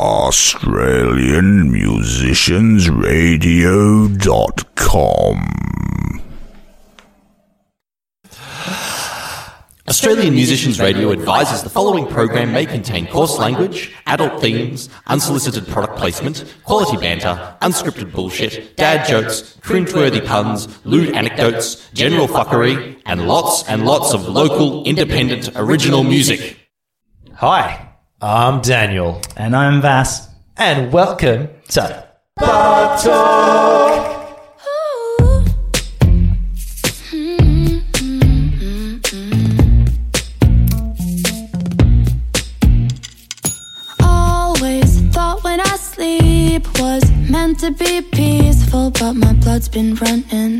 AustralianMusiciansRadio.com. Australian Musicians Radio advises the following program may contain coarse language, adult themes, unsolicited product placement, quality banter, unscripted bullshit, dad jokes, cringeworthy puns, lewd anecdotes, general fuckery, and lots and lots of local, independent, original music. Hi, I'm Daniel, And I'm Vass. and welcome to Always thought when I sleep was meant to be peaceful, but my blood's been running.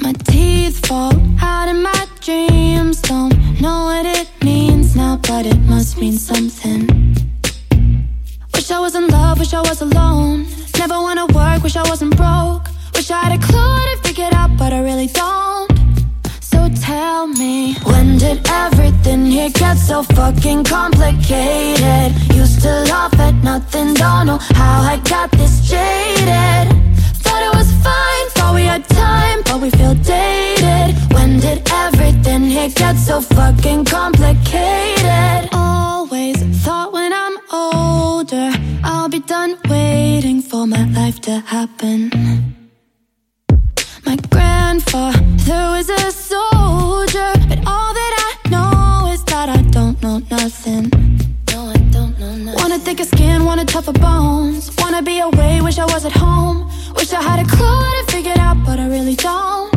My teeth fall out in my dreams. Don't know what it means now, but it must mean something. Wish I was in love, wish I was alone. Never wanna work, wish I wasn't broke. Wish I had a clue to figure out, but I really don't. So tell me, when did everything here get so fucking complicated? Used to laugh at nothing, don't know how I got this jaded. We feel dated. When did everything here get so fucking complicated? Always thought when I'm older, I'll be done waiting for my life to happen. My grandfather was a soldier, but all that I know is that I don't know nothing. No, I don't know nothing. Wanna thicker skin, wanna tougher bones. Wanna be away, wish I was at home. Wish I had a clue how to figure it out, but I really don't.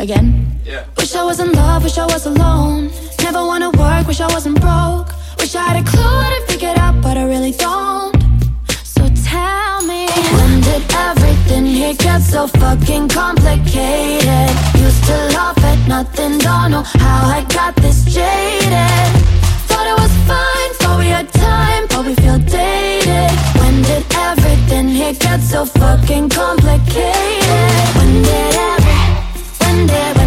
Again. Wish I was in love, wish I was alone. Never wanna work, wish I wasn't broke. Wish I had a clue how to figure it out, but I really don't. So tell me, when did everything here get so fucking complicated? Used to laugh at nothing, don't know how I got this jaded. Time, we feel dated. When did everything here get so fucking complicated? When did every, when did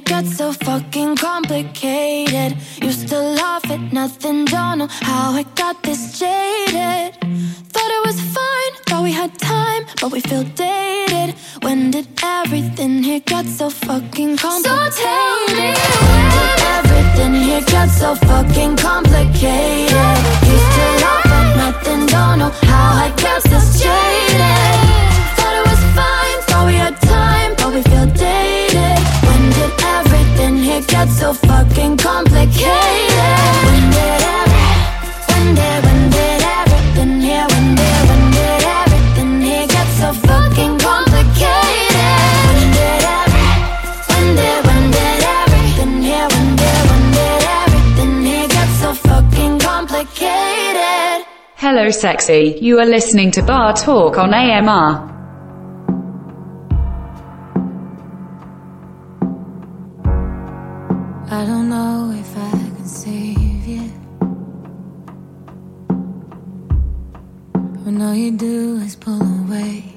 here get so fucking complicated? Used to laugh at nothing, don't know how I got this jaded. Thought it was fine, thought we had time, but we feel dated. When did everything here get so fucking complicated? So tell me, when did everything here get so fucking complicated? Used to laugh at nothing, don't know how I got this jaded. Thought it was fine, thought we had time, but we feel dated. When did everything here get so fucking complicated? When did when did, when did everything here, when did, when did everything here get so fucking complicated? When did when did, when did everything here, when did, when did everything here get so fucking complicated? Hello, sexy. You are listening to Bar Talk on AMR. You do is pull away.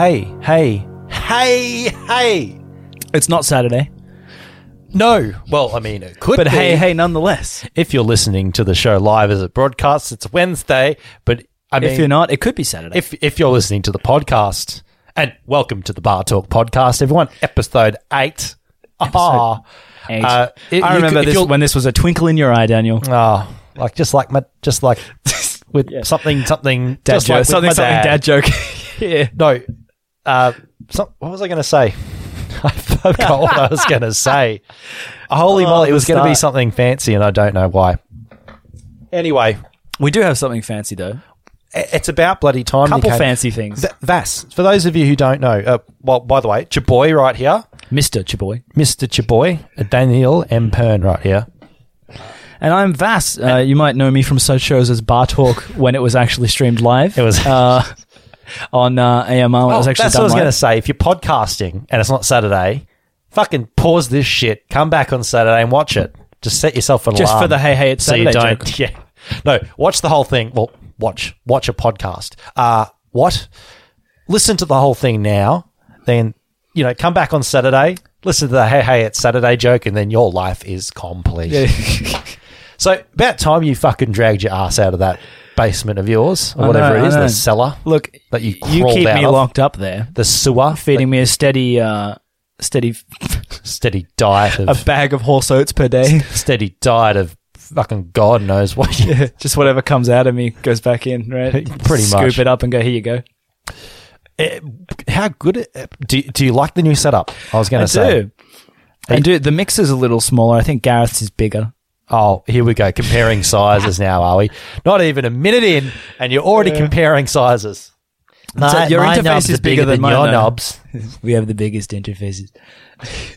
Hey, hey, hey, hey. It's not Saturday, No. Well, I mean, it could be but be. hey, hey, nonetheless. If you're listening to the show live as it broadcasts, it's Wednesday. But I mean, if you're not, it could be Saturday. if if you're listening to the podcast, and welcome to the Bar Talk podcast, everyone, episode eight. Ah, Eight. uh, it- I you remember could- if this when this was a twinkle in your eye, Daniel. oh, like just like my, just like with something, something, Dad just joke, like with something, my something, dad joke. yeah. No, uh, some, what was I going to say? I forgot what I was going to say. Holy Oh, moly, it was going to be something fancy, and I don't know why. Anyway, We do have something fancy though. it's about bloody time. Couple fancy things. V- Vass, for those of you who don't know, uh, well, by the way, Chaboy right here, Mr. Chiboy. Mr. Chaboy, uh, Daniel M. Pern right here. And I'm Vass. Uh, you might know me from such shows as Bar Talk when it was actually streamed live. It was- uh, on uh, AMR when it was Oh, actually that's done what I was going to say. If you're podcasting and it's not Saturday, fucking pause this shit, come back on Saturday and watch it. Just set yourself an Just alarm. for the hey hey it's so you Saturday don't. joke. Yeah, no. Watch the whole thing. Well, watch watch a podcast. Uh what? Listen to the whole thing now. Then you know, come back on Saturday. Listen to the hey hey it's Saturday joke, and then your life is complete. so about time you fucking dragged your ass out of that basement of yours or I whatever know, it is, the cellar Look, that you you crawled keep out me of, locked up there, the sewer, feeding me a steady, uh, steady, steady diet of a bag of horse oats per day. steady diet of fucking God knows what. You, Just whatever comes out of me goes back in, right? Pretty Scoop much. it up and go. Here you go. Eh, how good it, do do you like the new setup? I was going I to say. do. I do. The mix is a little smaller. I think Gareth's is bigger. Oh, here we go. Comparing sizes now, are we? Not even a minute in, and you're already comparing sizes. So your interface knobs is are bigger than mine, your though. knobs. We have the biggest interfaces.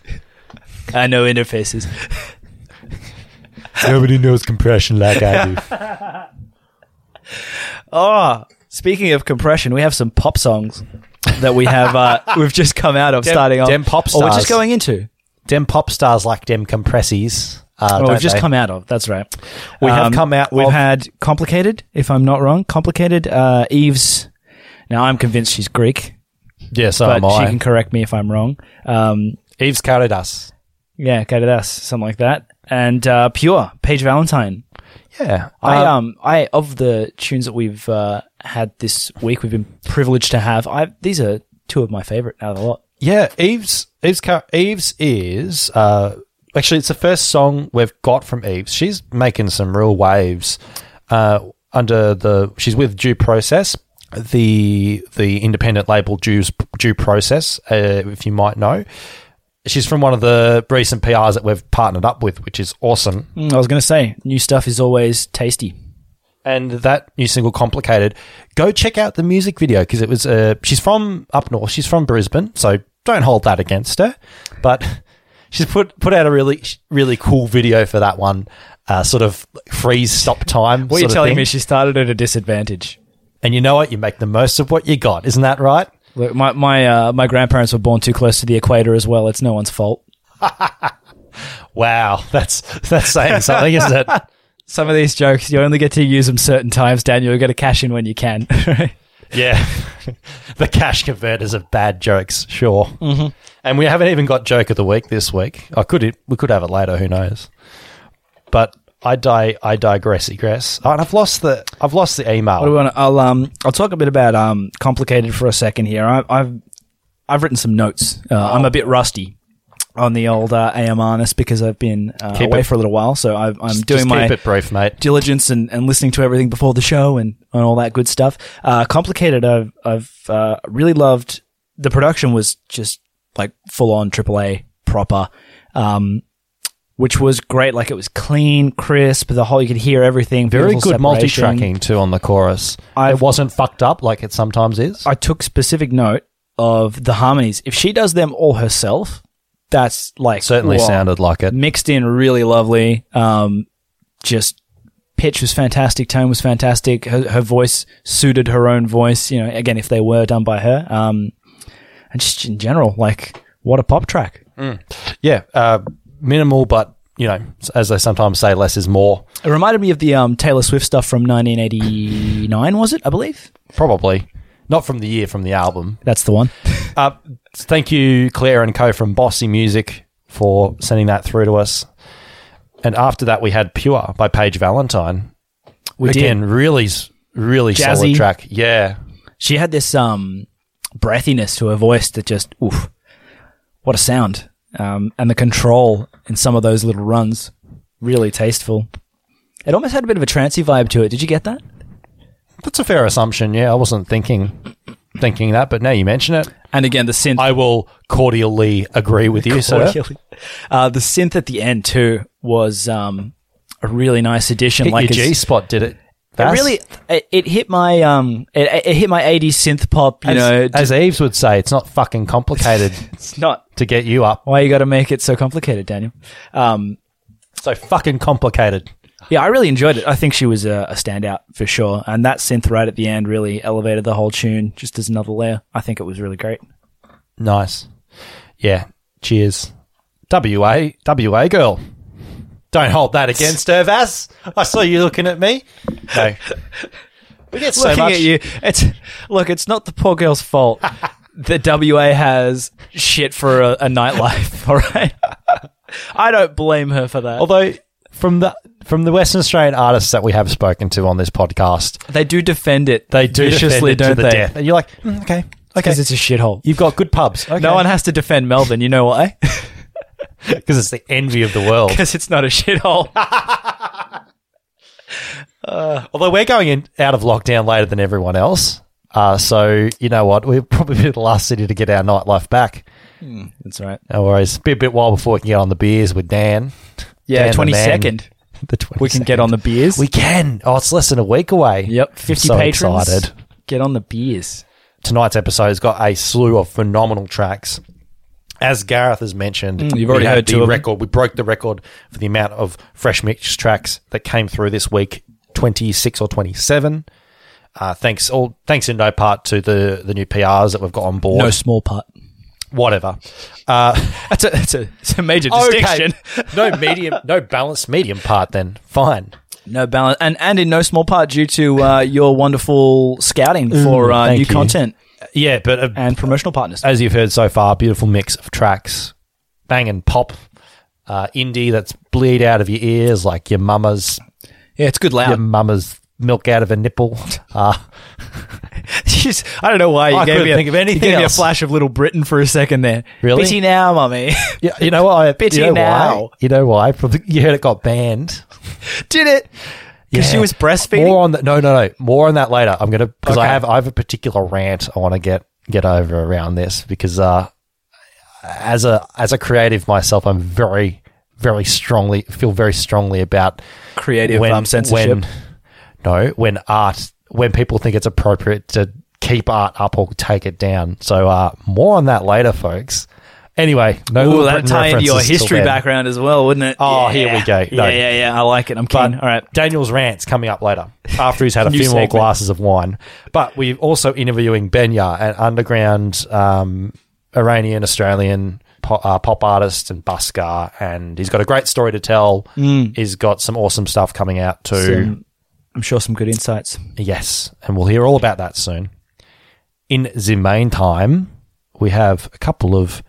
I know interfaces. Nobody knows compression like I do. Oh, speaking of compression, we have some pop songs that we have. Uh, we've just come out of Dem- starting off. dem pop stars. Or we're stars. just going into. Dem pop stars like dem compressies. Uh, Oh, we've just they? come out of. That's right. We have come out We've of- had complicated, if I'm not wrong. Complicated. Uh, Eve's. Now I'm convinced she's Greek, Yeah, so but am I. she can correct me if I'm wrong. Um, Eves Karydas. yeah, Karydas, something like that. And uh, Pure, Paige Valentine. Yeah, I um, um I of the tunes that we've uh, had this week, we've been privileged to have. I these are two of my favorite out of the lot. Yeah, Eve's Eve's Car- Eve's is uh, actually, it's the first song we've got from Eve. She's making some real waves uh, under the. She's with Due Process, the the independent label Due Due Process, uh, if you might know. She's from one of the recent PRs that we've partnered up with, which is awesome. Mm, I was going to say, new stuff is always tasty. and that new single complicated go check out the music video because it was uh, she's from up north she's from brisbane so don't hold that against her but she's put put out a really really cool video for that one uh, sort of freeze stop time What sort you're telling me, she started at a disadvantage. and you know what you make the most of what you got isn't that right Look, my my uh, my grandparents were born too close to the equator as well. It's no one's fault. wow that's that's saying something isn't it Some of these jokes, you only get to use them certain times, Daniel. You got to cash in when you can. Yeah. the cash converters of bad jokes, sure. Mm-hmm. And we haven't even got joke of the week this week. I could we could have it later, who knows. But I die I digress, egress. Oh, and I've lost the I've lost the email. What do we want I'll um I'll talk a bit about um complicated for a second here. I, I've I've written some notes. Uh, I'm a bit rusty on the old uh, AMRness because I've been uh, away it- for a little while. So I've, I'm Just doing my keep it brief, mate. diligence and, and listening to everything before the show and, and all that good stuff. Uh, complicated. I've I've uh, really loved the production was just like full on AAA proper. Um, which was great. Like it was clean, crisp. The whole you could hear everything. Very good multi-tracking too on the chorus. I've- it wasn't fucked up like it sometimes is. I took specific note of the harmonies. If she does them all herself, that's like Certainly sounded like it. mixed in really lovely. Um, just pitch was fantastic, tone was fantastic. Her, her voice suited her own voice. You know, again, if they were done by her. Um, and just in general, like what a pop track. Yeah, uh, minimal, but you know, as they sometimes say, less is more. It reminded me of the um, Taylor Swift stuff from 1989, was it? I believe Probably not from the year, from the album. that's the one. Uh, thank you, Claire and Co from Bossy Music for sending that through to us. And after that, we had Pure by Paige Valentine. We Again, did. really, really solid track. Yeah, She had this um, breathiness to her voice that just oof, what a sound. Um, and the control in some of those little runs, really tasteful. It almost had a bit of a trancey vibe to it. Did you get that? that's a fair assumption. Yeah, I wasn't thinking thinking that, but now you mention it, And again, the synth. I will cordially agree with you, sir. Cordially. Uh, the synth at the end too was um, a really nice addition. Hit like your G spot, did it? It really, it, it hit my um, it, it hit my '80s synth pop. You as, know, as Eves would say, it's not fucking complicated it's not to get you up. why you got to make it so complicated, Daniel. Um, So fucking complicated. Yeah, I really enjoyed it. I think she was a, a standout for sure. And that synth right at the end really elevated the whole tune just as another layer. I think it was really great. Nice. Yeah. Cheers. WA, WA girl. Don't hold that against her, Vass. I saw you looking at me. No. We get so Looking much. at you, it's look, it's not the poor girl's fault that WA has shit for a, a nightlife. All right, I don't blame her for that. Although from the from the Western Australian artists that we have spoken to on this podcast, they do defend it. they do viciously, defend it don't to the they? death. And you're like, "Mm, okay, okay. Because it's a shithole. You've got good pubs. Okay. No one has to defend Melbourne. You know why? because it's the envy of the world. Because it's not a shithole. Although we're going in out of lockdown later than everyone else. Uh, so you know what? We'll probably be the last city to get our nightlife back. That's right. No worries. Be a bit while before we can get on the beers with Dan. Yeah, Dan the twenty second. The 22nd. We can get on the beers. We can. Oh, it's less than a week away. Yep, fifty so patrons. excited. Get on the beers. Tonight's episode has got a slew of phenomenal tracks. As Gareth has mentioned, Mm, you've already had heard the record. We broke the record for the amount of fresh mix tracks that came through this week. Twenty six or twenty seven. Uh, thanks all. Thanks in no part to the the new PRs that we've got on board. No small part. Whatever. Uh, That's a, that's a, it's a major okay. distinction. no medium. No balanced medium part. Then fine. No balance, and and in no small part due to uh, your wonderful scouting for uh, new you. content Yeah, but uh, and promotional partners. as you've heard so far, beautiful mix of tracks, bang and pop, uh, indie that's bleed out of your ears like your mama's yeah, it's good your mama's milk out of a nipple. Uh, I don't know why you I gave couldn't me a, think of anything you gave me a flash of Little Britain for a second there. Really? Bitty now, mummy. Yeah, you know what? I, Bitty you know now. Why? You know why? Probably- You heard it got banned. Did it? Because she was breastfeeding. More on that. No, no, no. More on that later. I'm gonna because I have I have a particular rant I want to get get over around this because uh, as a as a creative myself, I'm very very strongly feel very strongly about Creative um, censorship. When, no, when art when people think it's appropriate to keep art up or take it down. So uh, more on that later, folks. Anyway, no Ooh, Britain tie into your history background as well, wouldn't it? Oh, here we go. No. Yeah, yeah, yeah. I like it. I'm But keen. All right. Daniel's rants coming up later after he's had a few more glasses of wine. But we're also interviewing Benya, an underground um, Iranian Australian pop, uh, pop artist and busker, and he's got a great story to tell. He's got some awesome stuff coming out too. Some- I'm sure some good insights. Yes, and we'll hear all about that soon. In the meantime, we have a couple of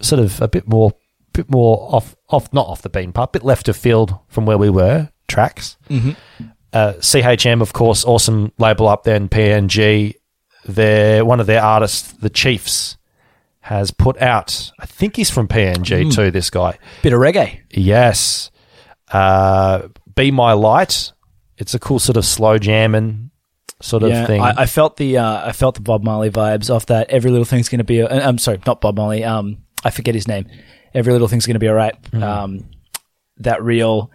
sort of a bit more, bit more off, off, not off the beaten path, bit left of field from where we were tracks. Mm-hmm. Uh, CHM, of course, awesome label up there in PNG. Their one of their artists, the Chiefs, has put out. I think he's from PNG too. This guy, Bit of reggae. Yes. Uh, Be My Light. It's a cool sort of slow jamming sort of yeah, thing. I, I felt the uh, I felt the Bob Marley vibes off that. Every little thing's going to be. A, uh, I'm sorry, not Bob Marley. Um, I forget his name. Every little thing's going to be all right. Mm. Um, that real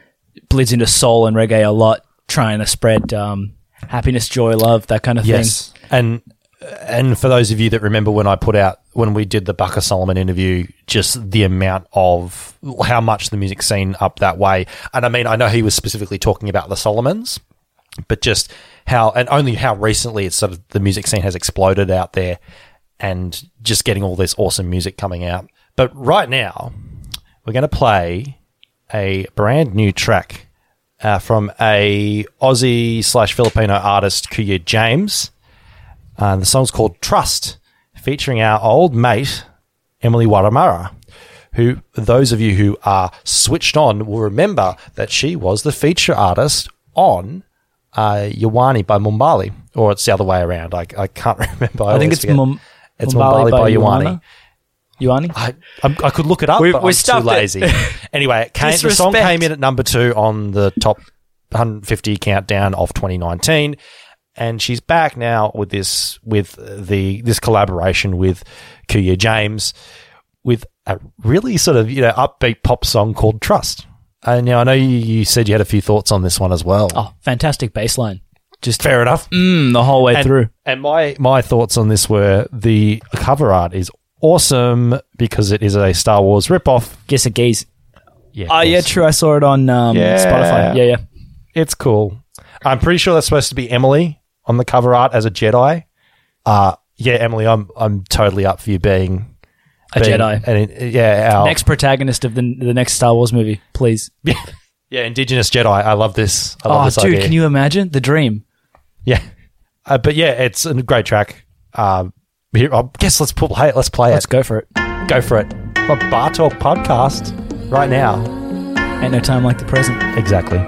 bleeds into soul and reggae a lot, trying to spread um, happiness, joy, love, that kind of thing. yes. And and for those of you that remember when I put out when we did the Bucker Solomon interview, just the amount of how much the music scene up that way. And I mean, I know he was specifically talking about the Solomons, but just how and only how recently it's sort of the music scene has exploded out there and just getting all this awesome music coming out. But right now, we're going to play a brand new track uh, from a Aussie slash Filipino artist, Kuya James. Uh, the song's called Trust, featuring our old mate, Emily Wurramara, who those of you who are switched on will remember that she was the feature artist on uh, Yawani by Mumbali, or it's the other way around. I, I can't remember. thing. I think it's. Mum- It's Mumbali by Yawani. Yuani. I, I'm, I could look it up, We- but we I'm too lazy. anyway, it came, the song came in at number two on the top 150 countdown of 2019, and she's back now with this with the this collaboration with Kuya James with a really sort of you know upbeat pop song called Trust. And now I know you, you said you had a few thoughts on this one as well. Oh, fantastic bass line. Just Fair enough. mm, the whole way and, through. And my my thoughts on this were the cover art is awesome because it is a Star Wars ripoff. Guess a gaze. Yeah, Oh, of yeah, true. I saw it on um, Yeah. Spotify. Yeah, yeah. It's cool. I'm pretty sure that's supposed to be Emily on the cover art as a Jedi. Uh yeah, Emily, I'm I'm totally up for you being A being- Jedi. And it- yeah, our, Next protagonist of the the next Star Wars movie, please. yeah, Indigenous Jedi. I love this. I love Oh, this dude, idea. can you imagine the dream? Yeah, uh, but yeah, it's a great track. Um, here, I guess let's put hey, let's play it. Let's go for it. Go for it. A Bar Talk podcast right now. Ain't no time like the present. Exactly.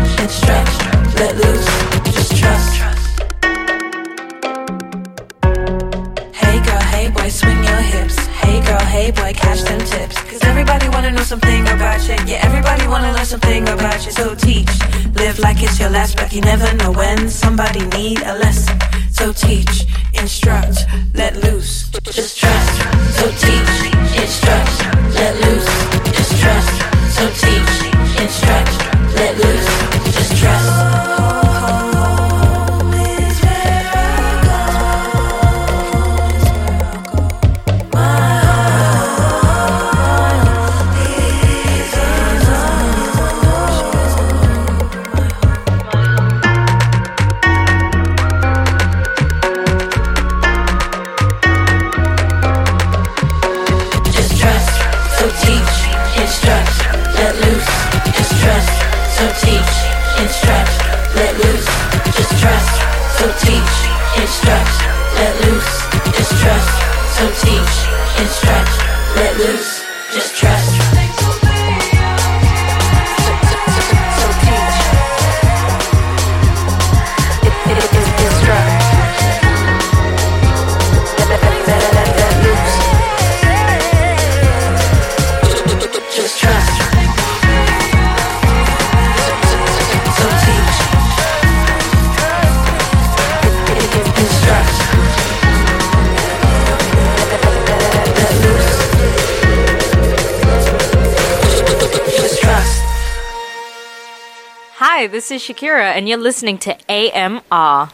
Teach, instruct, let loose. Just trust. Hey girl, hey boy, swing your hips. Hey girl, hey boy, catch them tips. Cause everybody wanna know something about you. Yeah, everybody wanna learn something about you. So teach, live like it's your last breath. You never know when somebody need a lesson. So teach, instruct, let loose. Just trust. So teach, instruct, let loose. Just trust. So teach, instruct, let loose. Just trust. This is Shakira, and you're listening to AMR.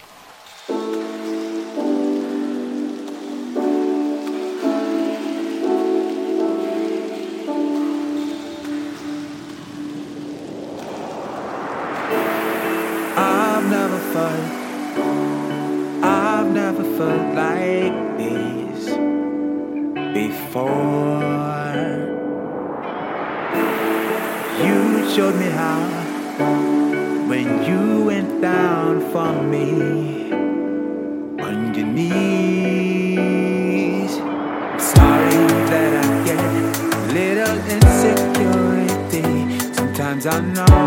I've never felt, I've never felt like this before. You showed me how when you went down for me on your knees. I'm sorry that I get a little insecurity. Sometimes I know.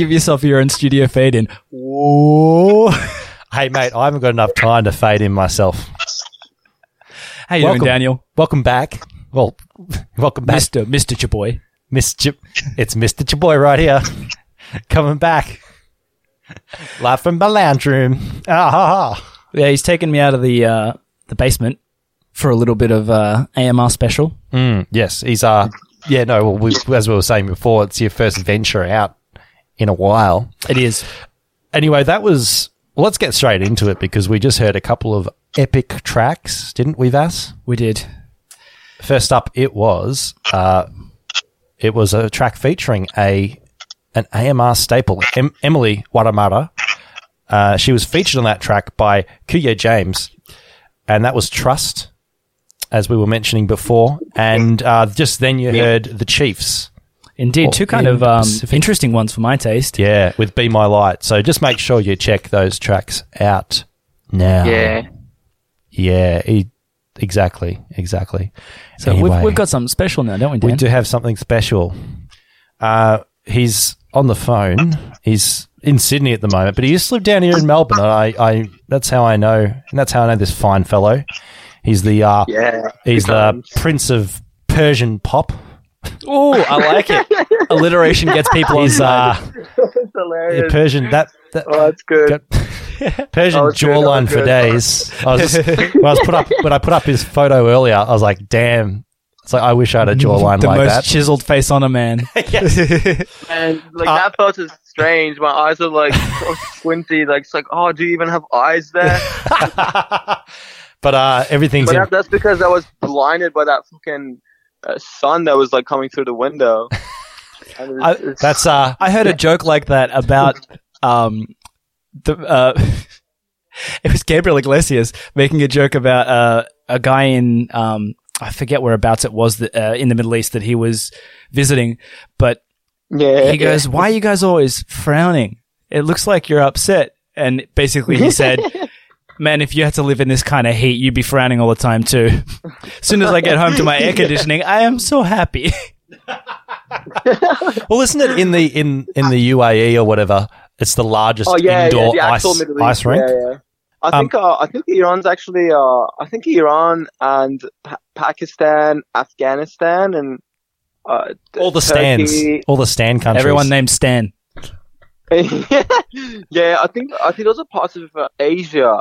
Give yourself your own studio fade in. Whoa. Hey, mate, I haven't got enough time to fade in myself. How you Welcome. doing, Daniel? Welcome back. Well, welcome back, Mister Mister Chaboy. Mr. It's Mr. Chaboy right here, coming back. Live from my lounge room. Ah, ha, ha. Yeah, he's taken me out of the uh, the basement for a little bit of uh, AMR special. Mm, yes, he's uh, yeah, no. Well, we, as we were saying before, it's your first venture out in a while. It is. Anyway, that was. Well, let's get straight into it because we just heard a couple of epic tracks, didn't we, Vas? We did. First up, it was uh, it was a track featuring a an AMR staple, em- Emily Wurramara. Uh, she was featured on that track by Kuya James, and that was Trust, as we were mentioning before. And uh, just then you heard the Chiefs, Indeed, Or two kind in of um, interesting ones for my taste. yeah, with Be My Light. So just make sure you check those tracks out now. Yeah. yeah, e- exactly, exactly. So Anyway. we've, we've got something special now, don't we, Dan? We do have something special. Uh, he's on the phone. He's in Sydney at the moment, but he used to live down here in Melbourne. And I, I, that's how I know, and that's how I know this fine fellow. He's the, uh, Yeah. he's the prince of Persian pop. Oh, I like it. Alliteration gets people on He's uh, side. It's hilarious. Yeah, Persian. That, that oh, that's good. got Persian That was good, that jawline for days. I was just, when I was put up when I put up his photo earlier. I was like, damn. It's like I wish I had a jawline the like most that. chiseled face on a man. And like Uh, that photo is strange. My eyes are like so squinty. Like it's like, oh, do you even have eyes there? but uh, everything's But in, that's because I was blinded by that fucking sun that was like coming through the window. I- that's uh, I heard a joke like that about um the uh it was Gabriel Iglesias making a joke about uh a guy in um I forget whereabouts it was that, uh, in the Middle East that he was visiting, but yeah. he goes, "Why are you guys always frowning? It looks like you're upset." And basically, he said, "Man, if you had to live in this kind of heat, you'd be frowning all the time too." as soon as I get home to my air conditioning, I am so happy. well, isn't it in the in in the UAE or whatever? It's the largest Oh yeah, indoor yeah, ice Middle ice East. rink. Yeah, yeah. I Um, think uh, I think Iran's actually uh, I think Iran and pa- Pakistan, Afghanistan, and uh, All the stands, all the stand countries. Everyone named Stan. yeah, I think I think those are parts of uh, Asia.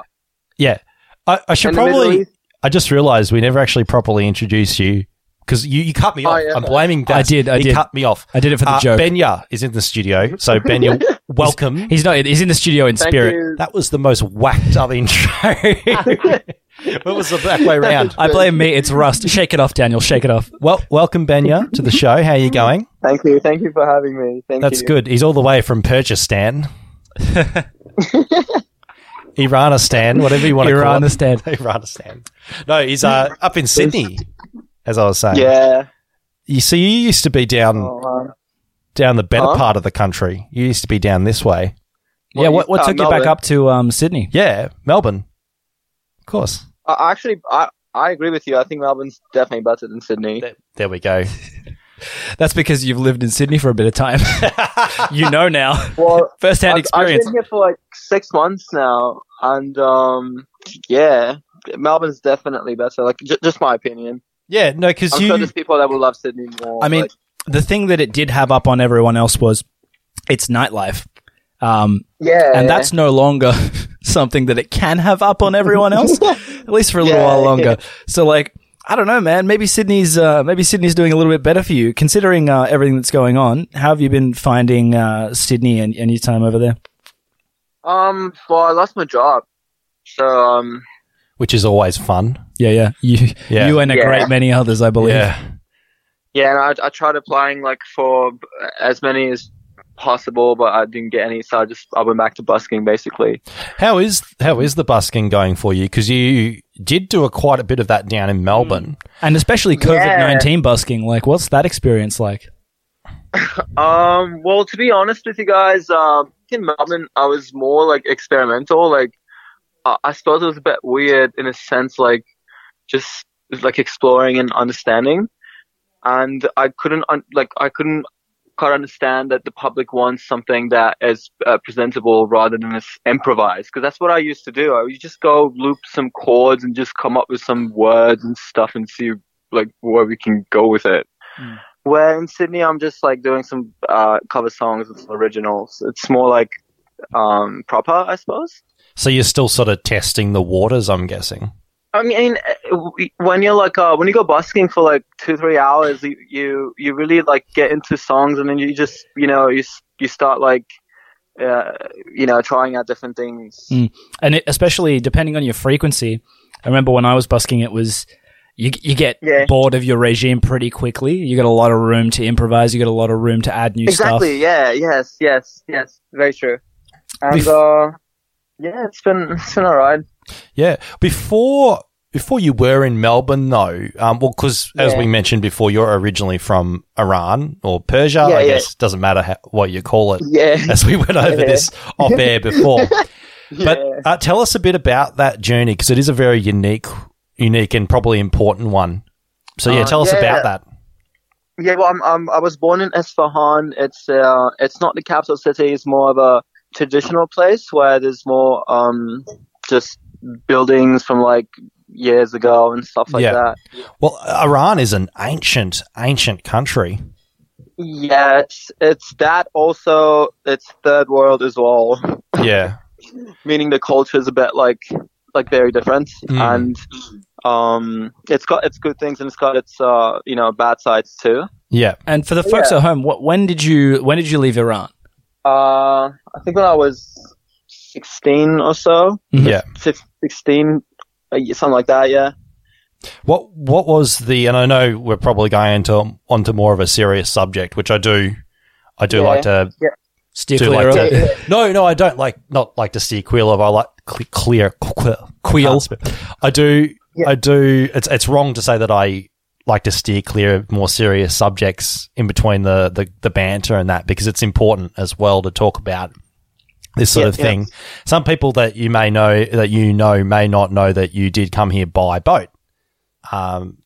Yeah, I, I should and the Middle probably. I just realised we never actually properly introduced you because you, you cut me Oh, off. yeah. I'm blaming. I did, I he did. cut me off. I did it for the Uh, joke. Benya is in the studio, so Benya, welcome. He's not. He's in the studio in Thank spirit. you. That was the most whacked up intro. what was the back way round? I blame me. It's rust. Shake it off, Daniel. Shake it off. Well, welcome Benya to the show. How are you going? Thank you, thank you for having me. Thank That's you. good. He's all the way from Purchastan. Iranistan, whatever you want to call it. Iranistan. Iranistan. No, he's uh, up in Sydney, as I was saying. Yeah. You see, you used to be down Oh, uh, down the better Huh? part of the country. You used to be down this way. Yeah. What, what uh, took you back up to um, Sydney? Yeah, Melbourne. Of course. I actually, I I agree with you. I think Melbourne's definitely better than Sydney. There, there we go. That's because you've lived in Sydney for a bit of time. you know now, Well, first-hand I've, I've been here for like six months now, and um, yeah, Melbourne's definitely better. Like, j- just my opinion. Yeah, no, because you. sure there's people that will love Sydney more. I mean, like- the thing that it did have up on everyone else was its nightlife. Um, yeah, and that's no longer something that it can have up on everyone else, at least for a little Yeah, while longer. yeah. So, like, I don't know, man. Maybe Sydney's uh, maybe Sydney's doing a little bit better for you, considering uh, everything that's going on. How have you been finding uh, Sydney and, and your time over there? um, well, I lost my job, so um, which is always fun. Yeah, yeah. You, Yeah. you and a Yeah. great many others, I believe. Yeah. yeah, and I, I tried applying like for as many as possible, but I didn't get any, so I just I went back to busking basically. How is how is the busking going for you? Because you did do a quite a bit of that down in Melbourne. And especially COVID nineteen busking. Like, what's that experience like? Um, well, to be honest with you guys, um, in Melbourne, I was more like experimental. Like, uh, I suppose it was a bit weird in a sense, like just like exploring and understanding. And I couldn't, un- like, I couldn't can't understand that the public wants something that is uh, presentable rather than is improvised. Because that's what I used to do. I would just go loop some chords and just come up with some words and stuff and see like where we can go with it. Where in Sydney, I'm just like doing some uh, cover songs and some originals. It's more like um, proper, I suppose. So you're still sort of testing the waters, I'm guessing. I mean, when you're like uh, when you go busking for like two three hours, you, you you really like get into songs, and then you just you know you you start like uh, you know trying out different things. Mm. and it, especially depending on your frequency. I remember when I was busking, it was you you get Yeah. bored of your regime pretty quickly. You got a lot of room to improvise. You got a lot of room to add new exactly. stuff. Exactly. Yeah. Yes. Yes. Yes. Very true. And Bef- uh, yeah, it's been it's been alright. Yeah. Before before you were in Melbourne, though, um, well, because as Yeah. we mentioned before, you're originally from Iran or Persia. Yeah, I yeah. guess doesn't matter how, what you call it. Yeah. As we went over this off air before. But uh, tell us a bit about that journey because it is a very unique, unique and probably important one. So yeah, Uh, tell us about that. Yeah, well, I'm, I'm, I was born in Isfahan. It's uh, it's not the capital city. It's more of a traditional place where there's more um, just buildings from like years ago and stuff like Yeah. that. Well, Iran is an ancient, ancient country. Yeah, it's, it's that. Also, it's third world as well, Yeah. meaning the culture is a bit like like very different, Mm. and um, it's got its good things and it's got its uh, you know bad sides too. Yeah. And for the folks Yeah. at home, what, when did you when did you leave Iran? Uh, I think when I was 16 or so. Yeah. 16, uh, something like that, yeah. What What was the? And I know we're probably going into onto more of a serious subject, which I do. I do Yeah. like to Yeah. Steer do clear like of to, No, no, I don't like not like to steer clear of. I like clear clear Queel. I do. Yeah. I do. It's it's wrong to say that I like to steer clear of more serious subjects in between the the, the banter and that because it's important as well to talk about this sort Yeah, of yeah. thing. Some people that you may know that you know may not know that you did come here by boat. Um,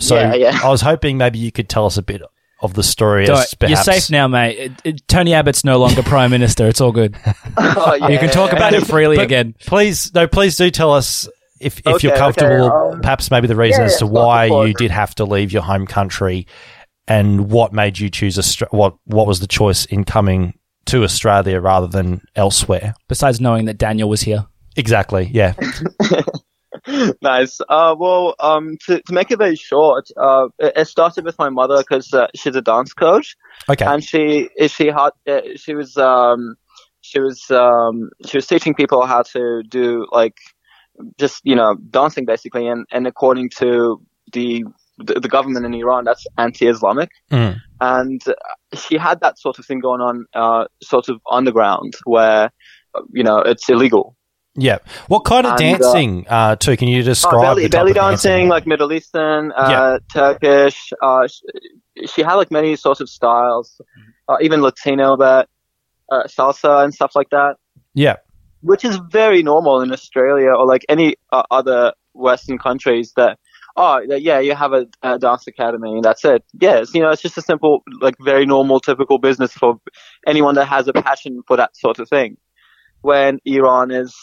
so Yeah, yeah. I was hoping maybe you could tell us a bit of the story. Don't- As You're safe now, mate. It- it- Tony Abbott's no longer prime minister. It's all good. Oh, yeah. You can talk about it freely But again. Please, no, please do tell us if, if Okay, you're comfortable, okay, um, perhaps maybe the reason yeah, as to yeah, why you did have to leave your home country and what made you choose a what what was the choice in coming to Australia rather than elsewhere. Besides knowing that Daniel was here. Exactly. Yeah. nice. Uh, well, um, to, to make it very short, uh, it, it started with my mother because uh, she's a dance coach, Okay. and she she had uh, she was um she was um she was teaching people how to do like just you know dancing basically, and and according to the the, the government in Iran, that's anti-Islamic. Mm. And she had that sort of thing going on, uh, sort of underground where, uh, you know, it's illegal. Yeah. What kind of And, uh, dancing uh, too? Can you describe Oh, belly, belly of dancing, like Middle Eastern, uh, Turkish. Uh, sh- she had like many sorts of styles, uh, even Latino, but uh, salsa and stuff like that, Yeah. which is very normal in Australia or like any uh, other Western countries. That oh yeah, you have a, a dance academy and that's it. Yes, you know, it's just a simple, like very normal, typical business for anyone that has a passion for that sort of thing. When Iran is,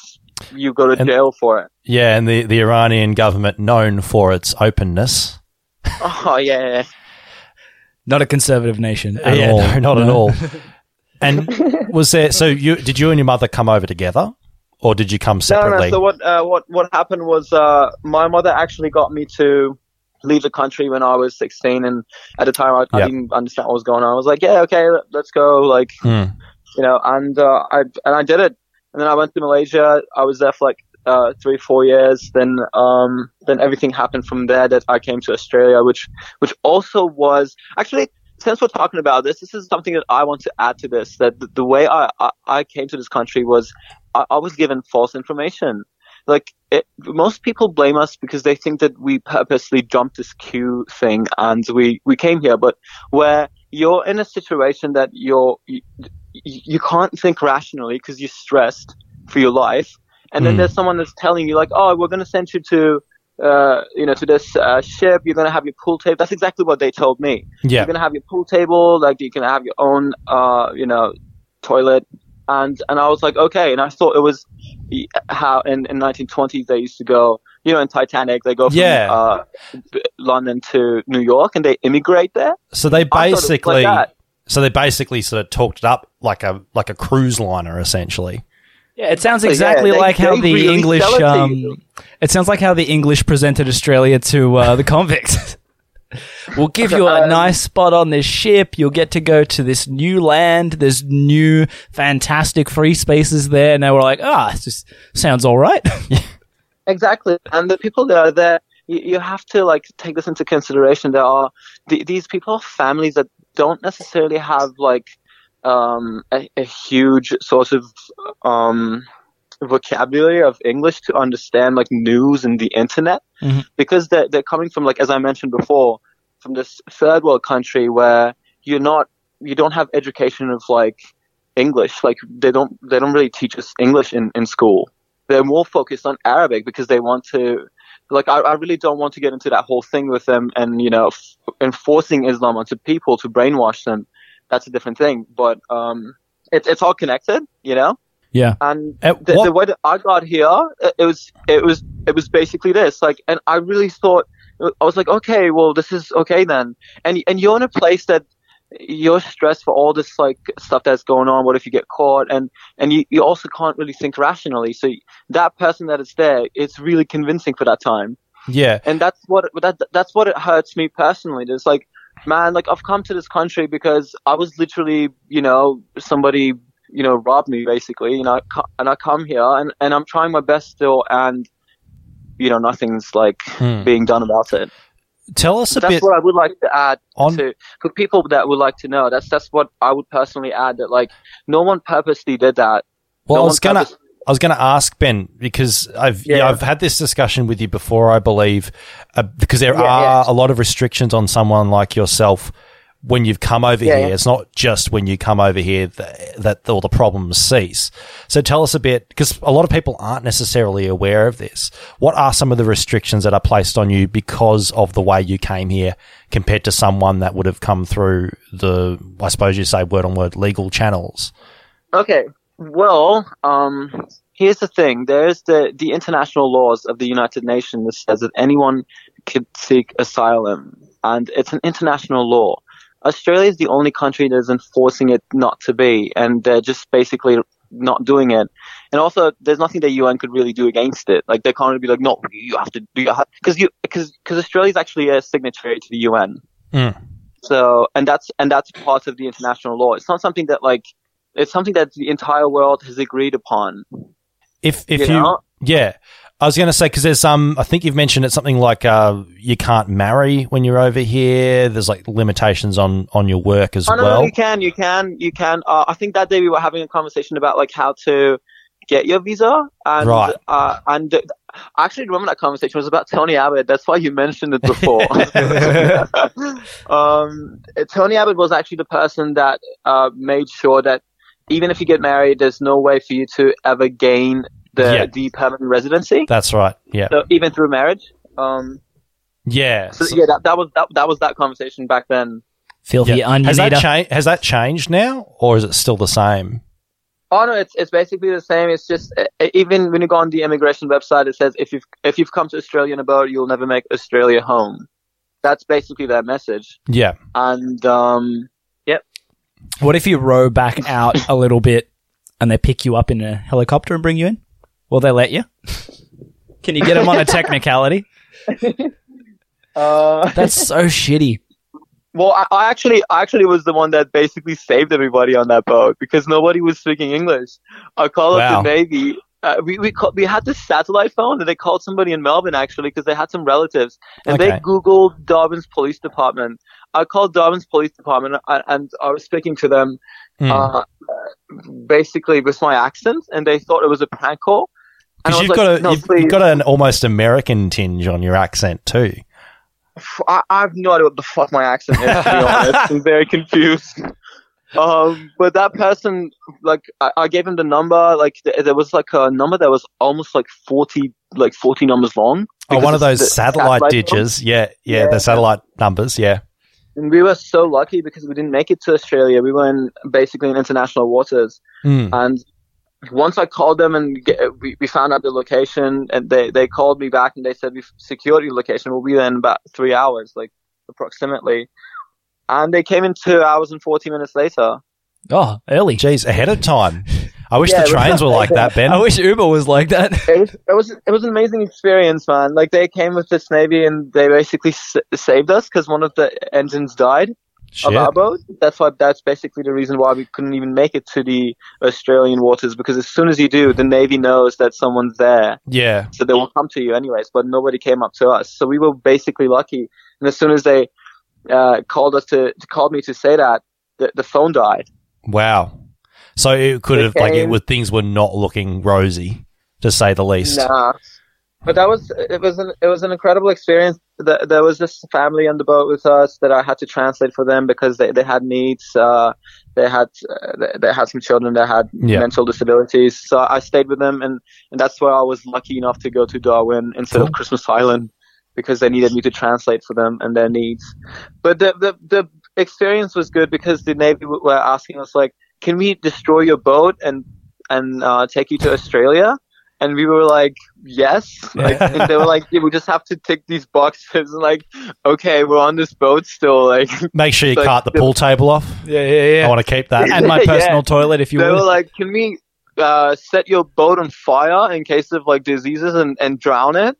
you go to And- jail for it. Yeah, and the, the Iranian government known for its openness. Oh yeah. Not a conservative nation at yeah, all. no, not at all. And was there? So you did you and your mother come over together, or did you come separately? no. no. So what, uh, what, what happened was, uh, my mother actually got me to leave the country when I was 16, and at the time I, I Yep. didn't understand what was going on. I was like, yeah, okay, let- let's go, like, Hmm. you know, and uh, I and I did it, and then I went to Malaysia. I was there for like uh, three, four years. Then, um, then everything happened from there. That I came to Australia, which, which also was actually. Since we're talking about this, this is something that I want to add to this. That the, the way I, I, I came to this country was I, I was given false information. Like it, most people blame us because they think that we purposely jumped this queue thing and we we came here. But where you're in a situation that you're you, you can't think rationally because you're stressed for your life, and then Mm. there's someone that's telling you like, oh, we're going to send you to uh, you know, to this uh, ship. You're gonna have your pool table. That's exactly what they told me. Yeah. You're gonna have your pool table. Like you can have your own, uh, you know, toilet. And and I was like, okay. And I thought it was how in in 1920s they used to go. You know, in Titanic, they go from Yeah. uh, London to New York, and they immigrate there. So they I thought it was like basically, so they basically sort of talked it up like a like a cruise liner, essentially. Yeah, it sounds So, yeah, exactly they- like how they the really English. it Um, it sounds like how the English presented Australia to uh, the convicts. we'll give you a Um, nice spot on this ship. You'll get to go to this new land. There's new, fantastic free spaces there. And they were like, ah, it just sounds all right. Exactly, and the people that are there, you, you have to like take this into consideration. There are th- these people, are families that don't necessarily have like um, a, a huge source of um, vocabulary of English to understand like news and the internet, Mhm. because they're they're coming from like as I mentioned before, from this third world country where you're not you don't have education of like English. Like they don't they don't really teach us English in, in school. They're more focused on Arabic because they want to like I, I really don't want to get into that whole thing with them and you know f- enforcing Islam onto people to brainwash them. That's a different thing. But um it's it's all connected, you know? yeah. And the, the way that I got here, it was it was it was basically this. Like, and I really thought I was like, okay, well, this is okay then. And and you're in a place that you're stressed for all this like stuff that's going on. What if you get caught? And and you, you also can't really think rationally. So that person that is there, it's really convincing for that time. Yeah, And that's what that that's what it hurts me personally. It's like, man, like I've come to this country because I was literally, you know, somebody, you know, robbed me basically, you know, and I come here and and I'm trying my best still, and you know, nothing's like Hmm. being done about it. tell us a that's bit what I would like to add on. to for people that would like to know. That's that's what I would personally add. That like no one purposely did that. Well, no I was gonna, purpose- I was gonna ask Ben because I've yeah. I've had this discussion with you before, I believe, uh, because there Yeah, are yeah. a lot of restrictions on someone like yourself when you've come over Yeah, here. It's not just when you come over here that, that all the problems cease. So tell us a bit, because a lot of people aren't necessarily aware of this. What are some of the restrictions that are placed on you because of the way you came here compared to someone that would have come through the, I suppose you say word on word legal channels? Okay. Well, um, here's the thing. There's the, the international laws of the United Nations that says that anyone could seek asylum, and it's an international law. Australia is the only country that is enforcing it not to be, and they're just basically not doing it. And also, there's nothing the UN could really do against it. Like they can't really be like, no, you have to do because you because because Australia is actually a signatory to the UN. Mm. So, and that's and that's part of the international law. It's not something that like it's something that the entire world has agreed upon. If if You you, know? yeah, I was going to say because there's um, I think you've mentioned it's something like uh, you can't marry when you're over here. There's like limitations on on your work as Oh no, well. no, you can, you can, you can. Uh, I think that day we were having a conversation about like how to get your visa, and Right. uh, and uh, I actually remember that conversation it was about Tony Abbott. That's why you mentioned it before. um, Tony Abbott was actually the person that uh, made sure that even if you get married, there's no way for you to ever gain the Yeah. the permanent residency. That's right. Yeah, So even through marriage. Um, yeah. so So- yeah, that, that was that, that was that conversation back then. Filthy yeah. onion Has that eater. changed? Has that changed now, or is it still the same? Oh no, it's it's basically the same. It's just uh, even when you go on the immigration website, it says if you've if you've come to Australia in a boat, you'll never make Australia home. That's basically their message. Yeah. And um, What if you row back out a little bit and they pick you up in a helicopter and bring you in? Will they let you? Can you get them on a technicality? uh, That's so shitty. well, I, I actually I actually was the one that basically saved everybody on that boat because nobody was speaking English. I called Wow. up the Navy. Uh, we we call, we had this satellite phone and they called somebody in Melbourne actually because they had some relatives and they Okay. googled Darwin's police department. I called Darwin's police department and, and I was speaking to them Hmm. uh, basically with my accent, and they thought it was a prank call. Because you've like, got a no, you've, please. got an almost American tinge on your accent too. I, I have no idea what the fuck my accent is. To be honest, I'm very confused. Um, but that person, like, I, I gave him the number. Like, th- there was like a number that was almost like forty, like forty numbers long. Oh, one of those satellite satellite ditches. Yeah, yeah, Yeah. the satellite numbers. Yeah. And we were so lucky because we didn't make it to Australia. We were in basically in international waters. Mm. And once I called them and get, we, we found out the location and they, they called me back and they said, we've secured your location. We'll be there in about three hours, like approximately. And they came in two hours and 40 minutes later. Oh, early. Jeez, ahead of time. I wish Yeah, the trains were like that, Ben. I wish Uber was like that. It was, it was, it was an amazing experience, man. Like they came with this Navy and they basically s- saved us because one of the engines died. Shit. of our boat. That's why that's basically the reason why we couldn't even make it to the Australian waters because as soon as you do, the Navy knows that someone's there, Yeah. so they will come to you anyways. But nobody came up to us, so we were basically lucky. And as soon as they uh, called us to, to called me to say that, the, the phone died. Wow. So it could have like it was things were not looking rosy, to say the least. Nah. But that was it was an it was an incredible experience. There, there was this family on the boat with us that I had to translate for them because they, they had needs. Uh, they had uh, they, they had some children that had Yeah. mental disabilities. So I stayed with them, and, and that's why I was lucky enough to go to Darwin instead Cool. of Christmas Island because they needed me to translate for them and their needs. But the the the experience was good because the Navy were asking us like, can we destroy your boat and and uh, take you to Australia? And we were like, yes. Like, and they were like, yeah, we just have to tick these boxes. And like, okay, we're on this boat still. Like, Make sure you Like, cart the the- pool table off. yeah, yeah, yeah. I want to keep that. And my Yeah. personal toilet, if you they will. were like, can we uh, set your boat on fire in case of like diseases and, and drown it?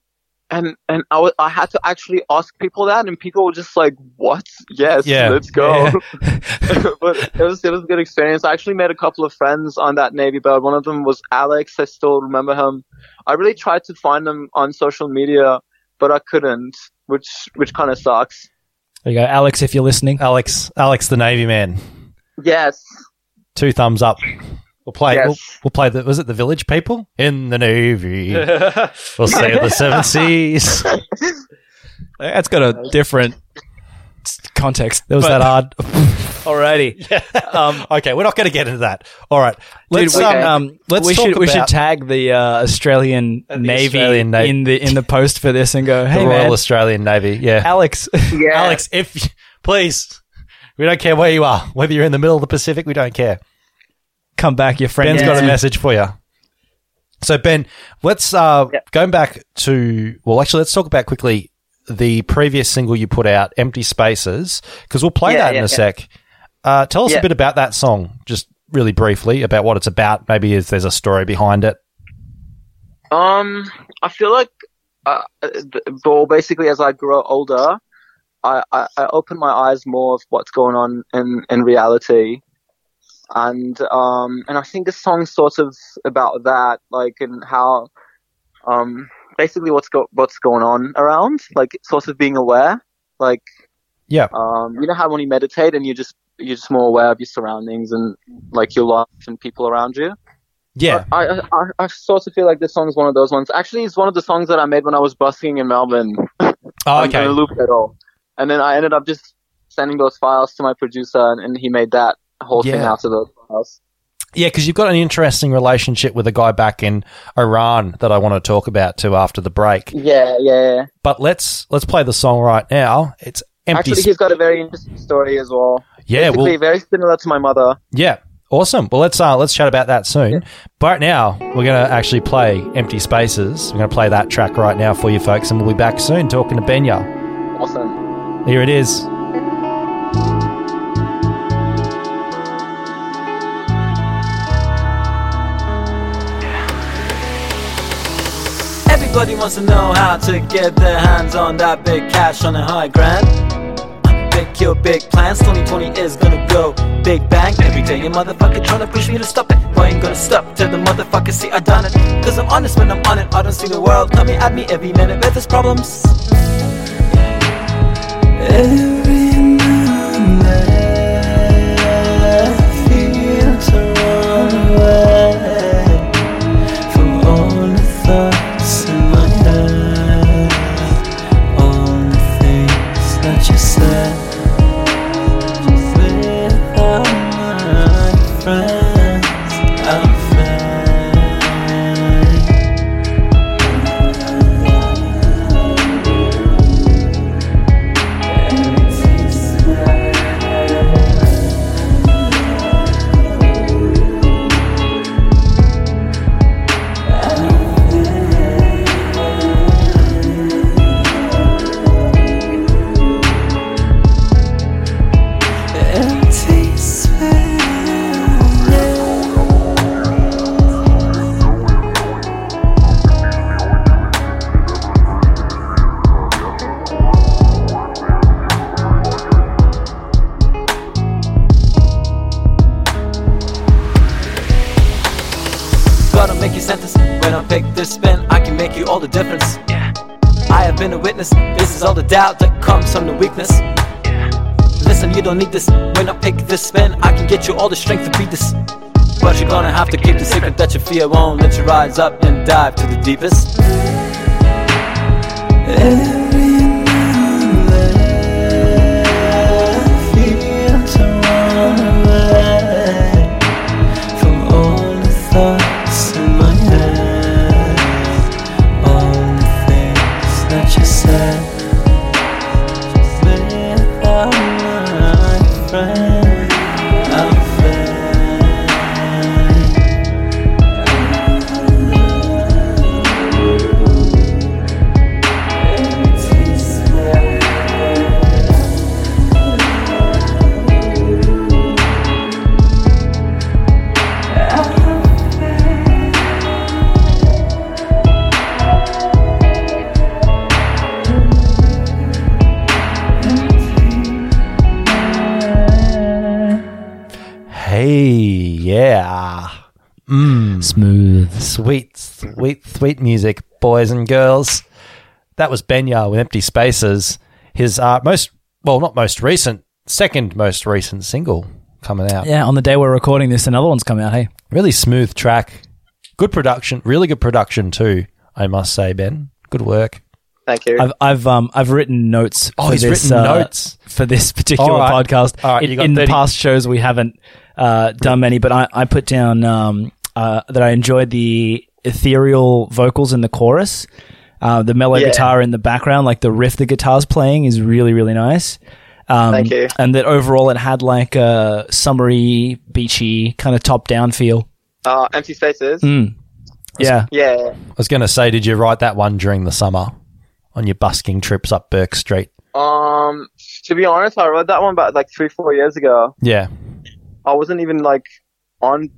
And and I I had to actually ask people that, and people were just like, "What? Yes, Yeah. let's go." Yeah. but it was it was a good experience. I actually made a couple of friends on that Navy boat. One of them was Alex. I still remember him. I really tried to find him on social media, but I couldn't, which which kind of sucks. There you go, Alex. If you're listening, Alex, Alex, the Navy man. Yes, Two thumbs up. We'll play. Yes. We'll, we'll play the. Was it the Village People in the Navy? we'll sail the seven seas. that's got a different context. That was But- that hard. Alrighty. Um, okay, we're not going to get into that. All right, let's Dude, we, um, um, let's we talk should we should tag the uh, Australian the Navy Australian Navy. in the in the post for this and go, the hey Royal man, Australian Navy. Yeah, Alex. yeah. Alex, if please, we don't care where you are, whether you're in the middle of the Pacific, we don't care. Come back, your friend. Ben's got a message for you. So Ben, let's uh Yeah. going back to well, actually, let's talk about quickly the previous single you put out, "Empty Spaces," because we'll play Yeah, that in a yeah. sec. Uh, tell us a bit about that song, just really briefly about what it's about. Maybe if there's a story behind it. Um, I feel like, uh, well, basically, as I grow older, I, I, I open my eyes more of what's going on in, in reality. And, um, and I think the song's sort of about that, like, and how, um, basically what's go, what's going on around, like, sort of being aware, like, Yeah. um, you know how when you meditate and you just, you're just more aware of your surroundings and, like, your life and people around you? Yeah. I, I, I, I sort of feel like this song is one of those ones. Actually, it's one of the songs that I made when I was busking in Melbourne. Oh, okay. On a loop pedal. And then I ended up just sending those files to my producer, and, and he made that whole Yeah. out of those files. Yeah, because you've got an interesting relationship with a guy back in Iran that I want to talk about too after the break. Yeah, yeah. yeah. But let's let's play the song right now. It's empty. Actually, he's got a very interesting story as well. yeah, Basically, well, very similar to my mother. yeah, awesome. Well, let's uh, let's chat about that soon. But right now, we're gonna actually play "Empty Spaces." We're gonna play that track right now for you folks, and we'll be back soon talking to Benya. Awesome. Here it is. Everybody wants to know how to get their hands on that big cash on a high grand. Make your big plans, 2020 is gonna go big bang. Every day a motherfucker trying to push me to stop it. Why ain't gonna stop till the motherfucker see I done it? Cause I'm honest when I'm on it, I don't see the world coming at me every minute with its problems. Every now pick this spin, I can make you all the difference. I have been a witness. This is all the doubt that comes from the weakness. Listen, you don't need this. When I pick this spin, I can get you all the strength to beat this. But you're gonna have to keep the secret that your fear won't let you rise up and dive to the deepest. Sweet, sweet, sweet music, boys and girls. That was Benya with Empty Spaces. His uh, most, well, not most recent, second most recent single coming out. Yeah, on the day we're recording this, another one's come out. Hey, Really smooth track. Good production. Really good production, too, I must say, Ben. Good work. Thank you. I've I've um I've written notes. Oh, for he's this, written uh, notes. for this particular All right. podcast. All right, you in got in the past shows, we haven't uh, done many, but I, I put down um, uh, that I enjoyed the ethereal vocals in the chorus. Uh, the mellow Yeah. guitar in the background, like the riff the guitar's playing, is really really nice. Um, Thank you. And that overall, it had like a summery, beachy kind of top down feel. Uh, empty spaces. Mm. Yeah. Yeah. I was going to say, did you write that one during the summer on your busking trips up Bourke Street? Um, to be honest, I wrote that one about like three, four years ago. Yeah. I wasn't even like on.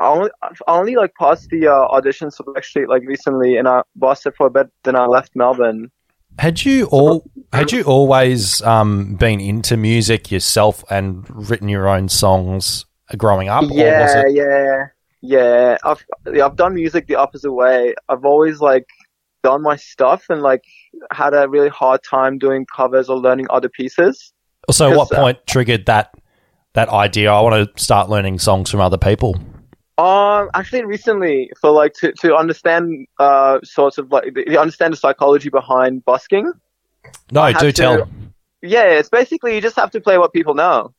I only, I only like passed the uh, auditions for Backstreet like recently, and I bossed it for a bit. Then I left Melbourne. Had you all had you always um, been into music yourself and written your own songs growing up? or was Yeah, it- yeah, yeah. I've yeah, I've done music the opposite way. I've always like done my stuff and like had a really hard time doing covers or learning other pieces. So, what Because, uh, point triggered that that idea? I want to start learning songs from other people. Um, actually, recently, for like to to understand uh sorts of like the, understand the psychology behind busking. No, do to- tell. Yeah, it's basically you just have to play what people know.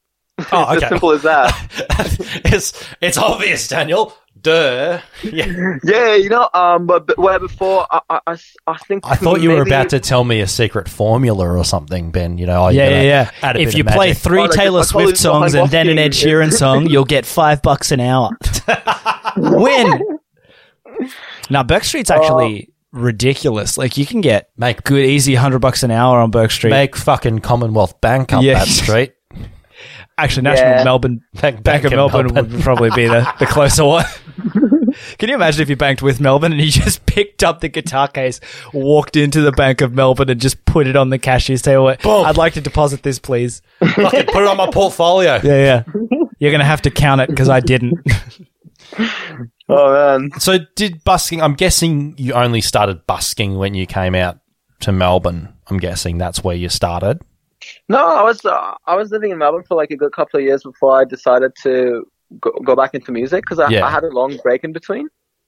Oh, it's okay. as simple as that. it's it's obvious, Daniel. Duh. Yeah. yeah, you know. Um, but, but where before, I, I, I s- I think I thought you were about to tell me a secret formula or something, Ben. You know, oh, Yeah, yeah, yeah. add a If bit you of play magic. three Oh, Taylor Swift songs and then an Ed Sheeran song, you'll get five bucks an hour. Win. Now, Bourke Street's actually ridiculous. Like, you can get Make- good, easy hundred bucks an hour on Burke Street. make fucking Commonwealth Bank up Yeah. that street. Actually, National Yeah. Melbourne Bank, Bank of in Melbourne, would probably be the, the closer one. Can you imagine if you banked with Melbourne and you just picked up the guitar case, walked into the Bank of Melbourne, and just put it on the cashier's table? Oh, Boom. I'd like to deposit this, please. Fucking put it on my portfolio. Yeah, yeah. You're gonna have to count it because I didn't. Oh man. So, did busking? I'm guessing you only started busking when you came out to Melbourne. I'm guessing that's where you started. No, I was uh, I was living in Melbourne for like a good couple of years before I decided to go, go back into music because I, Yeah. I had a long break in between.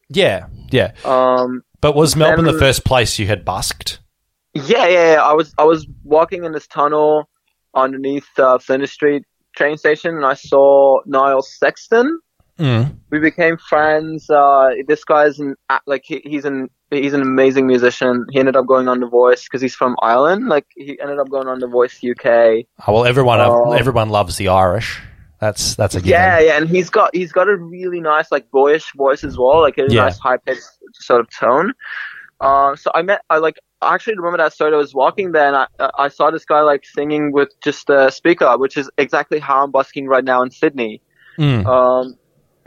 Yeah, yeah. Um, But was Melbourne the first place you had busked? yeah, yeah, yeah. I was I was walking in this tunnel underneath uh, Flinders Street train station, and I saw Niall Sexton. Mm. We became friends. Uh, this guy's an like he, he's an he's an amazing musician. He ended up going on The Voice because he's from Ireland. Like he ended up going on The Voice UK. Oh, well, everyone Oh. everyone loves the Irish. That's that's a given. Yeah, yeah, and he's got he's got a really nice like boyish voice as well, like a Yeah. nice high pitched sort of tone. Uh, so I met I like I actually remember that story. I was walking there and I I saw this guy like singing with just a speaker, which is exactly how I'm busking right now in Sydney. Mm. Um,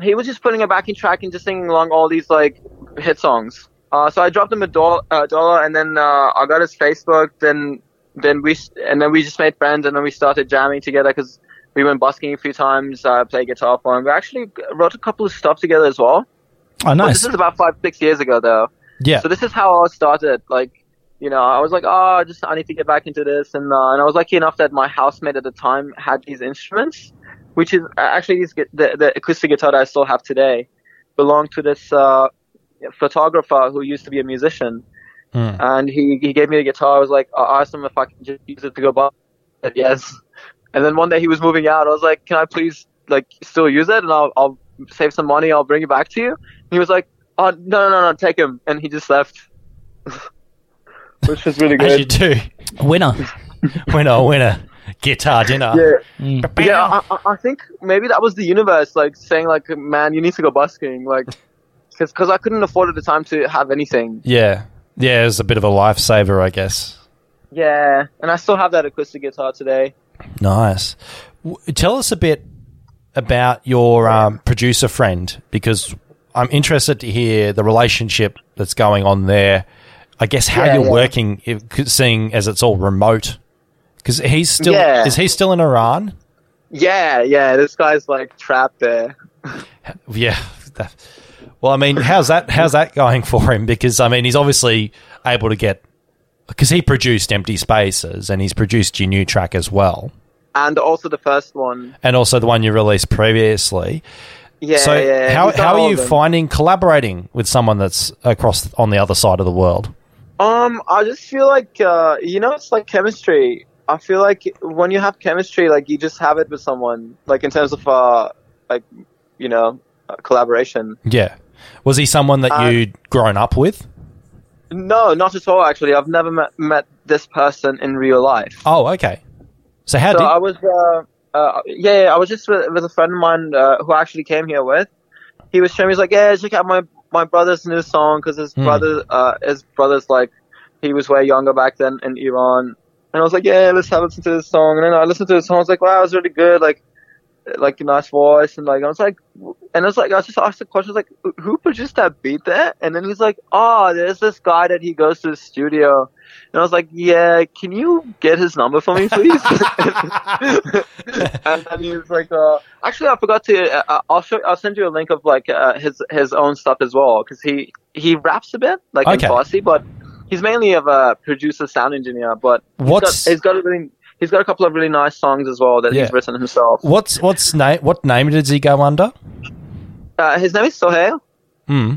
he was just putting a backing track and just singing along all these like hit songs. Uh, so I dropped him a dollar, uh, dollar and then uh, I got his Facebook. Then then we and then we just made friends and then we started jamming together because we went busking a few times. Uh, played guitar for him. We actually wrote a couple of stuff together as well. Oh, nice. This is about five six years ago though. Yeah. So this is how I started. Like, you know, I was like, oh, I just I need to get back into this, and uh, and I was lucky enough that my housemate at the time had these instruments, which is actually these the the acoustic guitar that I still have today, belonged to this uh, photographer who used to be a musician, Hmm. and he he gave me the guitar. I was like, I asked him if I can just use it to go by. He said yes, and then one day he was moving out. I was like, can I please like still use it, and I'll I'll save some money. I'll bring it back to you. And he was like, oh no no no no, take him, and he just left. Which was really good. As you good. do. Winner. Winner, winner. Guitar dinner. Yeah, yeah. I, I- I think maybe that was the universe, like saying, like, man, you need to go busking, like, because I couldn't afford at the time to have anything. Yeah. Yeah, it was a bit of a lifesaver, I guess. Yeah, and I still have that acoustic guitar today. Nice. W- tell us a bit about your um, producer friend because I'm interested to hear the relationship that's going on there. I guess how Yeah, you're yeah. working, if- seeing as it's all remote. Because he's still Yeah. is he still in Iran? Yeah, yeah. This guy's like trapped there. Yeah. That- well, I mean, how's that? How's that going for him? Because I mean, he's obviously able to get because he produced Empty Spaces and he's produced your new track as well, And also the first one. and also the one you released previously. Yeah, so yeah. how how are you finding collaborating with someone that's across on the other side of the world? Um, I just feel like uh, you know, it's like chemistry. I feel like when you have chemistry, like you just have it with someone, like in terms of uh, like you know, uh, collaboration. Yeah. Was he someone that Uh, you'd grown up with? No, not at all. Actually, I've never met met this person in real life. Oh, okay. So how so did I was, uh, uh, yeah, yeah, I was just with, with a friend of mine uh, who I actually came here with. He was showing me, he's like, yeah, check out my my brother's new song because his Hmm. brother, uh, his brother's like, he was way younger back then in Iran, and I was like, yeah, let's have a listen to this song. And then I listened to the song, I was like, wow, it was really good, like, like a nice voice, and like I was like, and I was like, I just asked the question, I was like, who produced that beat there? And then he's like, oh, there's this guy that he goes to the studio. And I was like, yeah, can you get his number for me, please? and then he was like, uh, actually, I forgot to. Uh, I'll show. I'll send you a link of like uh, his his own stuff as well because he he raps a bit like Okay. in Farsi, but he's mainly of a producer, sound engineer. But he's What's- got, he's got a really he's got a couple of really nice songs as well that Yeah. he's written himself. what's what's name what name does he go under? Uh, his name is Sohail, Hmm.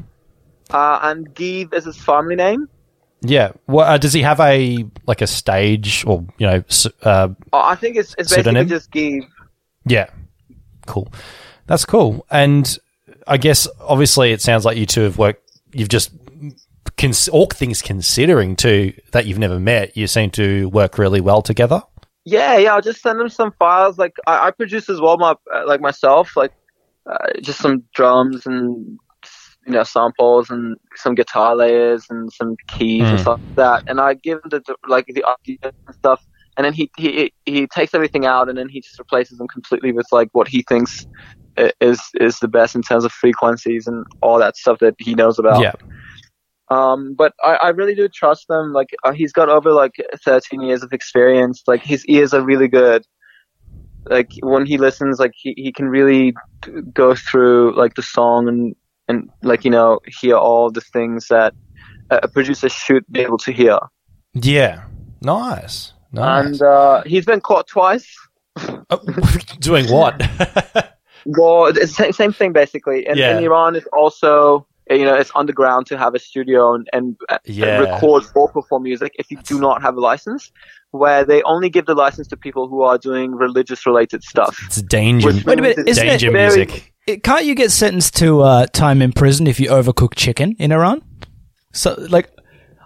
uh, and Geev is his family name. Yeah. Well, uh, does he have a like a stage or you know? Uh, Uh, I think it's it's basically just Geev. yeah. Cool. That's cool. And I guess obviously it sounds like you two have worked. You've just cons- all things considering too that you've never met. You seem to work really well together. Yeah, yeah. I'll just send him some files. Like I, I produce as well, my uh, like myself, like uh, just some drums and you know samples and some guitar layers and some keys and Hmm. stuff like that. And I give him the like the ideas and stuff, and then he he he takes everything out and then he just replaces them completely with like what he thinks is is the best in terms of frequencies and all that stuff that he knows about. Yeah. Um, but I, I really do trust him. Like uh, he's got over like 13 years of experience. Like his ears are really good. Like when he listens, like he, he can really go through like the song and and like you know hear all the things that a producer should be able to hear. Yeah. Nice. Nice. And uh, he's been caught twice. Doing what? Well, same, same thing basically. And Yeah. in Iran, is also you know it's underground to have a studio and, and uh, Yeah. record or perform music if you do not have a license. Where they only give the license to people who are doing religious related stuff. It's danger. Wait a minute, it's isn't it very- music. It, can't you get sentenced to uh, time in prison if you overcook chicken in Iran? So, like,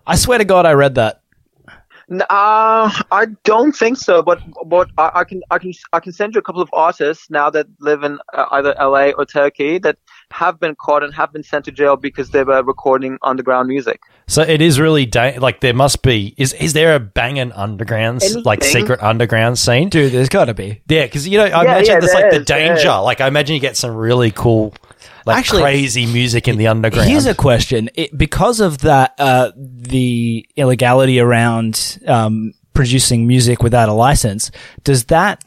I swear to God, I read that. Uh, I don't think so, but but I, I can I can I can send you a couple of artists now that live in uh, either LA or Turkey that have been caught and have been sent to jail because they were recording underground music. So it is really da- like there must be is is there a banging underground s- like secret underground scene? Dude, there's got to be. Yeah, because you know I Yeah, imagine yeah, there's there like the is, there danger. Like I imagine you get some really cool, like Actually, crazy music in the underground. Here's a question: it, because of that, uh, the illegality around um, producing music without a license, does that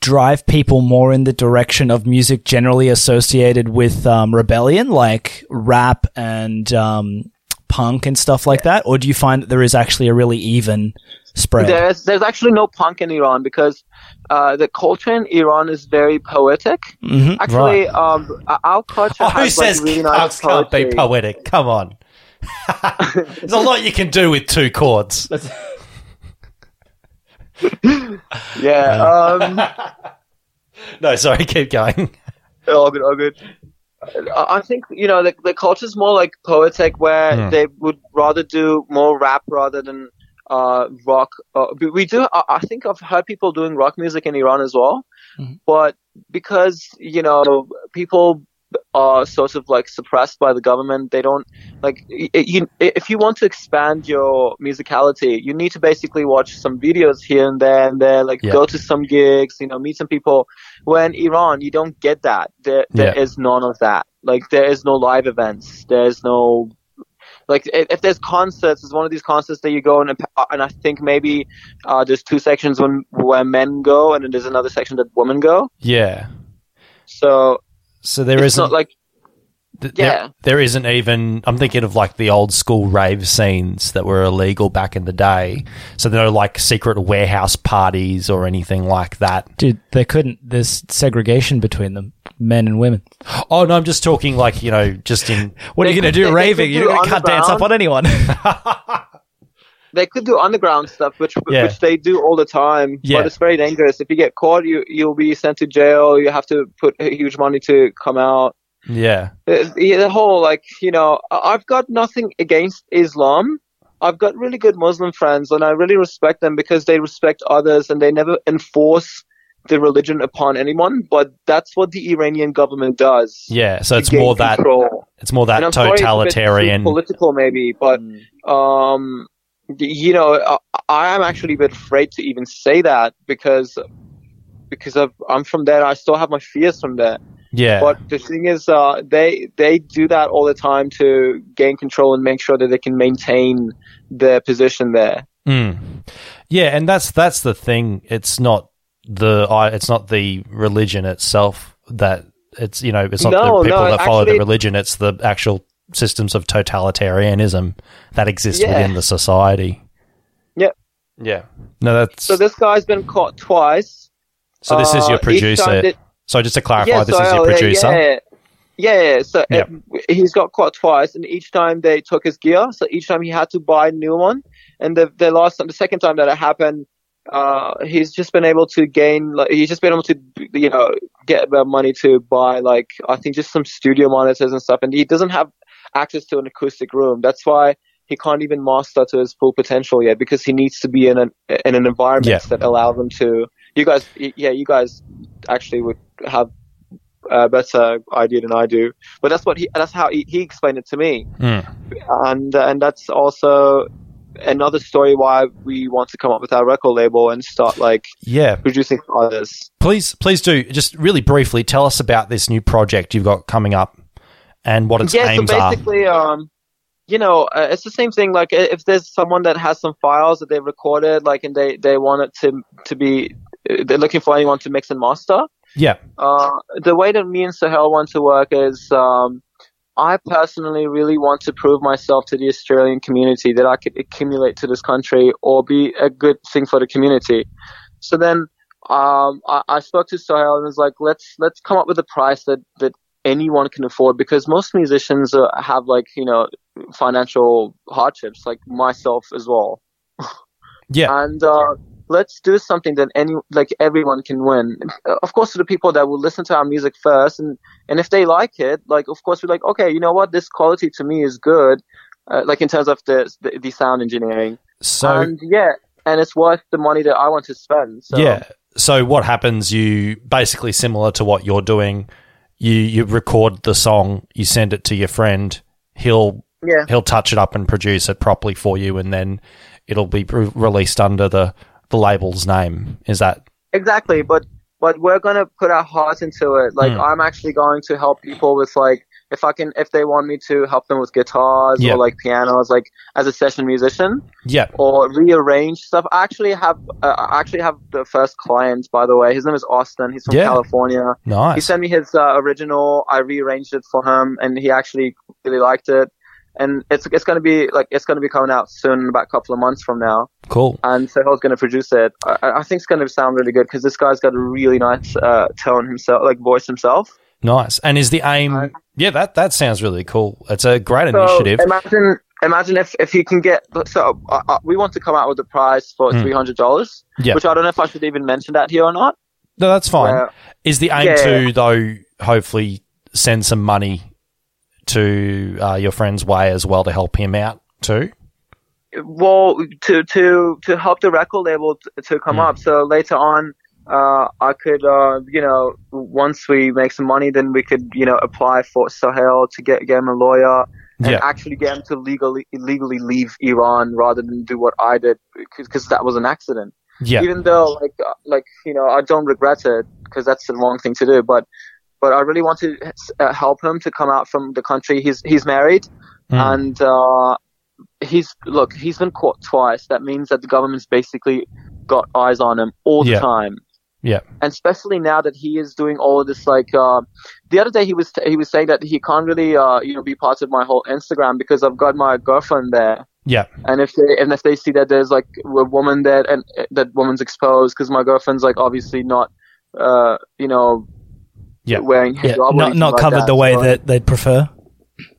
drive people more in the direction of music generally associated with um, rebellion, like rap and um, punk and stuff like that, or do you find that there is actually a really even spread? There's there's actually no punk in Iran because uh, the culture in Iran is very poetic. Mhm, Actually, um, our culture Oh, who has says like really nice punks can't be poetic? Come on. There's a lot you can do with two chords. Yeah. Um, No, sorry, keep going. all good, all good. I I think you know the the culture is more like poetic, where Hmm. they would rather do more rap rather than uh, rock. Uh, we- we do. I I think I've heard people doing rock music in Iran as well, but because you know people are sort of like suppressed by the government, they don't like. You, if you want to expand your musicality, you need to basically watch some videos here and there and there, like Yeah. go to some gigs, you know, meet some people. When Iran, you don't get that. There, there Yeah. is none of that. Like there is no live events. There's no like if, if there's concerts, it's one of these concerts that you go and and I think maybe uh, there's two sections when where men go and then there's another section that women go. Yeah. So So there it's isn't. not like th- there- yeah. there isn't even. I'm thinking of like the old school rave scenes that were illegal back in the day. So there are like secret warehouse parties or anything like that. Dude, they couldn't. There's segregation between them, men and women. Oh no, I'm just talking like you know, just in. What are you going to do they- they raving? could You're do going to can't dance up on anyone. they could do underground stuff, which Yeah. which they do all the time. Yeah. But it's very dangerous. If you get caught, you you'll be sent to jail. You have to put huge money to come out. Yeah. the, the whole like you know I- I've got nothing against Islam. I've got really good Muslim friends, and I really respect them because they respect others and they never enforce the religion upon anyone. But that's what the Iranian government does. Yeah. So it's more that. It's more that I'm sorry it's a bit totalitarian. political maybe, but um, you know, I, I am actually a bit afraid to even say that because because of, I'm from there. I still have my fears from there. Yeah. But the thing is, uh, they they do that all the time to gain control and make sure that they can maintain their position there. Mm. Yeah, and that's that's the thing. It's not the it's not the religion itself that it's you know it's not No, the people no, that follow the religion. It's the actual systems of totalitarianism that exist Yeah. within the society. Yeah. Yeah. No, that's So this guy's been caught twice. so. This is uh, your each producer. Time so just to clarify, Yeah, this so, is your producer. Yeah, yeah. yeah. So Yeah. uh, he's got caught twice, and each time they took his gear. So each time he had to buy a new one. And the the last the second time that it happened, uh, he's just been able to gain. Like, he's just been able to, you know, get the money to buy like I think just some studio monitors and stuff. And he doesn't have access to an acoustic room. That's why. He can't even master to his full potential yet because he needs to be in an in an environment Yeah. that allows him to. You guys, yeah, you guys actually would have a better idea than I do. But that's what he, that's how he, he explained it to me. Mm. And, and that's also another story why we want to come up with our record label and start like Yeah. producing for others. Please, please do just really briefly tell us about this new project you've got coming up and what its yeah, aims so are. basically, um, you know, uh, it's the same thing. Like if there's someone that has some files that they've recorded, like, and they, they want it to, to be, uh, they're looking for anyone to mix and master. Yeah. Uh, the way that me and Sohail want to work is, um, I personally really want to prove myself to the Australian community that I could accumulate to this country or be a good thing for the community. So then, um, I, I spoke to Sohail and was like, let's, let's come up with a price that, that anyone can afford because most musicians uh, have like, you know, financial hardships, like myself as well Yeah. and uh, let's do something that any like everyone can win. Of course, to the people that will listen to our music first, and and if they like it, like of course we're like, okay, you know what, this quality to me is good, uh, like in terms of the the, the sound engineering. So and yeah, and it's worth the money that I want to spend. So, Yeah. So what happens? You basically similar to what you're doing. You you record the song, you send it to your friend. He'll Yeah. he'll touch it up and produce it properly for you, and then it'll be re- released under the the label's name. Is that Exactly, but but we're gonna put our heart into it. Like Hmm. I'm actually going to help people with like if I can if they want me to help them with guitars Yeah. or like pianos, like as a session musician. yeah? or rearrange stuff. I actually have uh, I actually have the first client, by the way. His name is Austin. He's from Yeah. California. He sent me his uh, original. I rearranged it for him, and he actually really liked it. And it's it's going to be like it's going to be coming out soon, about a couple of months from now. Cool. And Sohail's going to produce it. I, I think it's going to sound really good because this guy's got a really nice uh, tone himself, like voice himself. Nice. And is the aim? yeah, that that sounds really cool. It's a great So initiative. imagine, imagine if if you can get. So uh, uh, we want to come out with a prize for Hmm. three hundred dollars, Yeah. which I don't know if I should even mention that here or not. No, that's fine. Uh, is the aim yeah. to though hopefully send some money to uh, your friend's way as well to help him out too? well to to to help the record label t- to come up so later on uh i could uh you know once we make some money then we could you know apply for Sohail to get get him a lawyer and Yeah. actually get him to legally legally leave iran rather than do what i did because that was an accident Yeah. even though like uh, like you know i don't regret it because that's the wrong thing to do but but i really want to uh, help him to come out from the country he's he's married Mm. and uh he's look he's been caught twice that means that the government's basically got eyes on him all the Yeah. time Yeah. and especially now that he is doing all of this like uh the other day he was he was saying that he can't really uh you know be part of my whole instagram because i've got my girlfriend there Yeah. and if they and if they see that there's like a woman there and uh, that woman's exposed because my girlfriend's like obviously not uh you know Yeah. wearing Yeah, hijab or not anything not like covered that. the way So- that they'd prefer.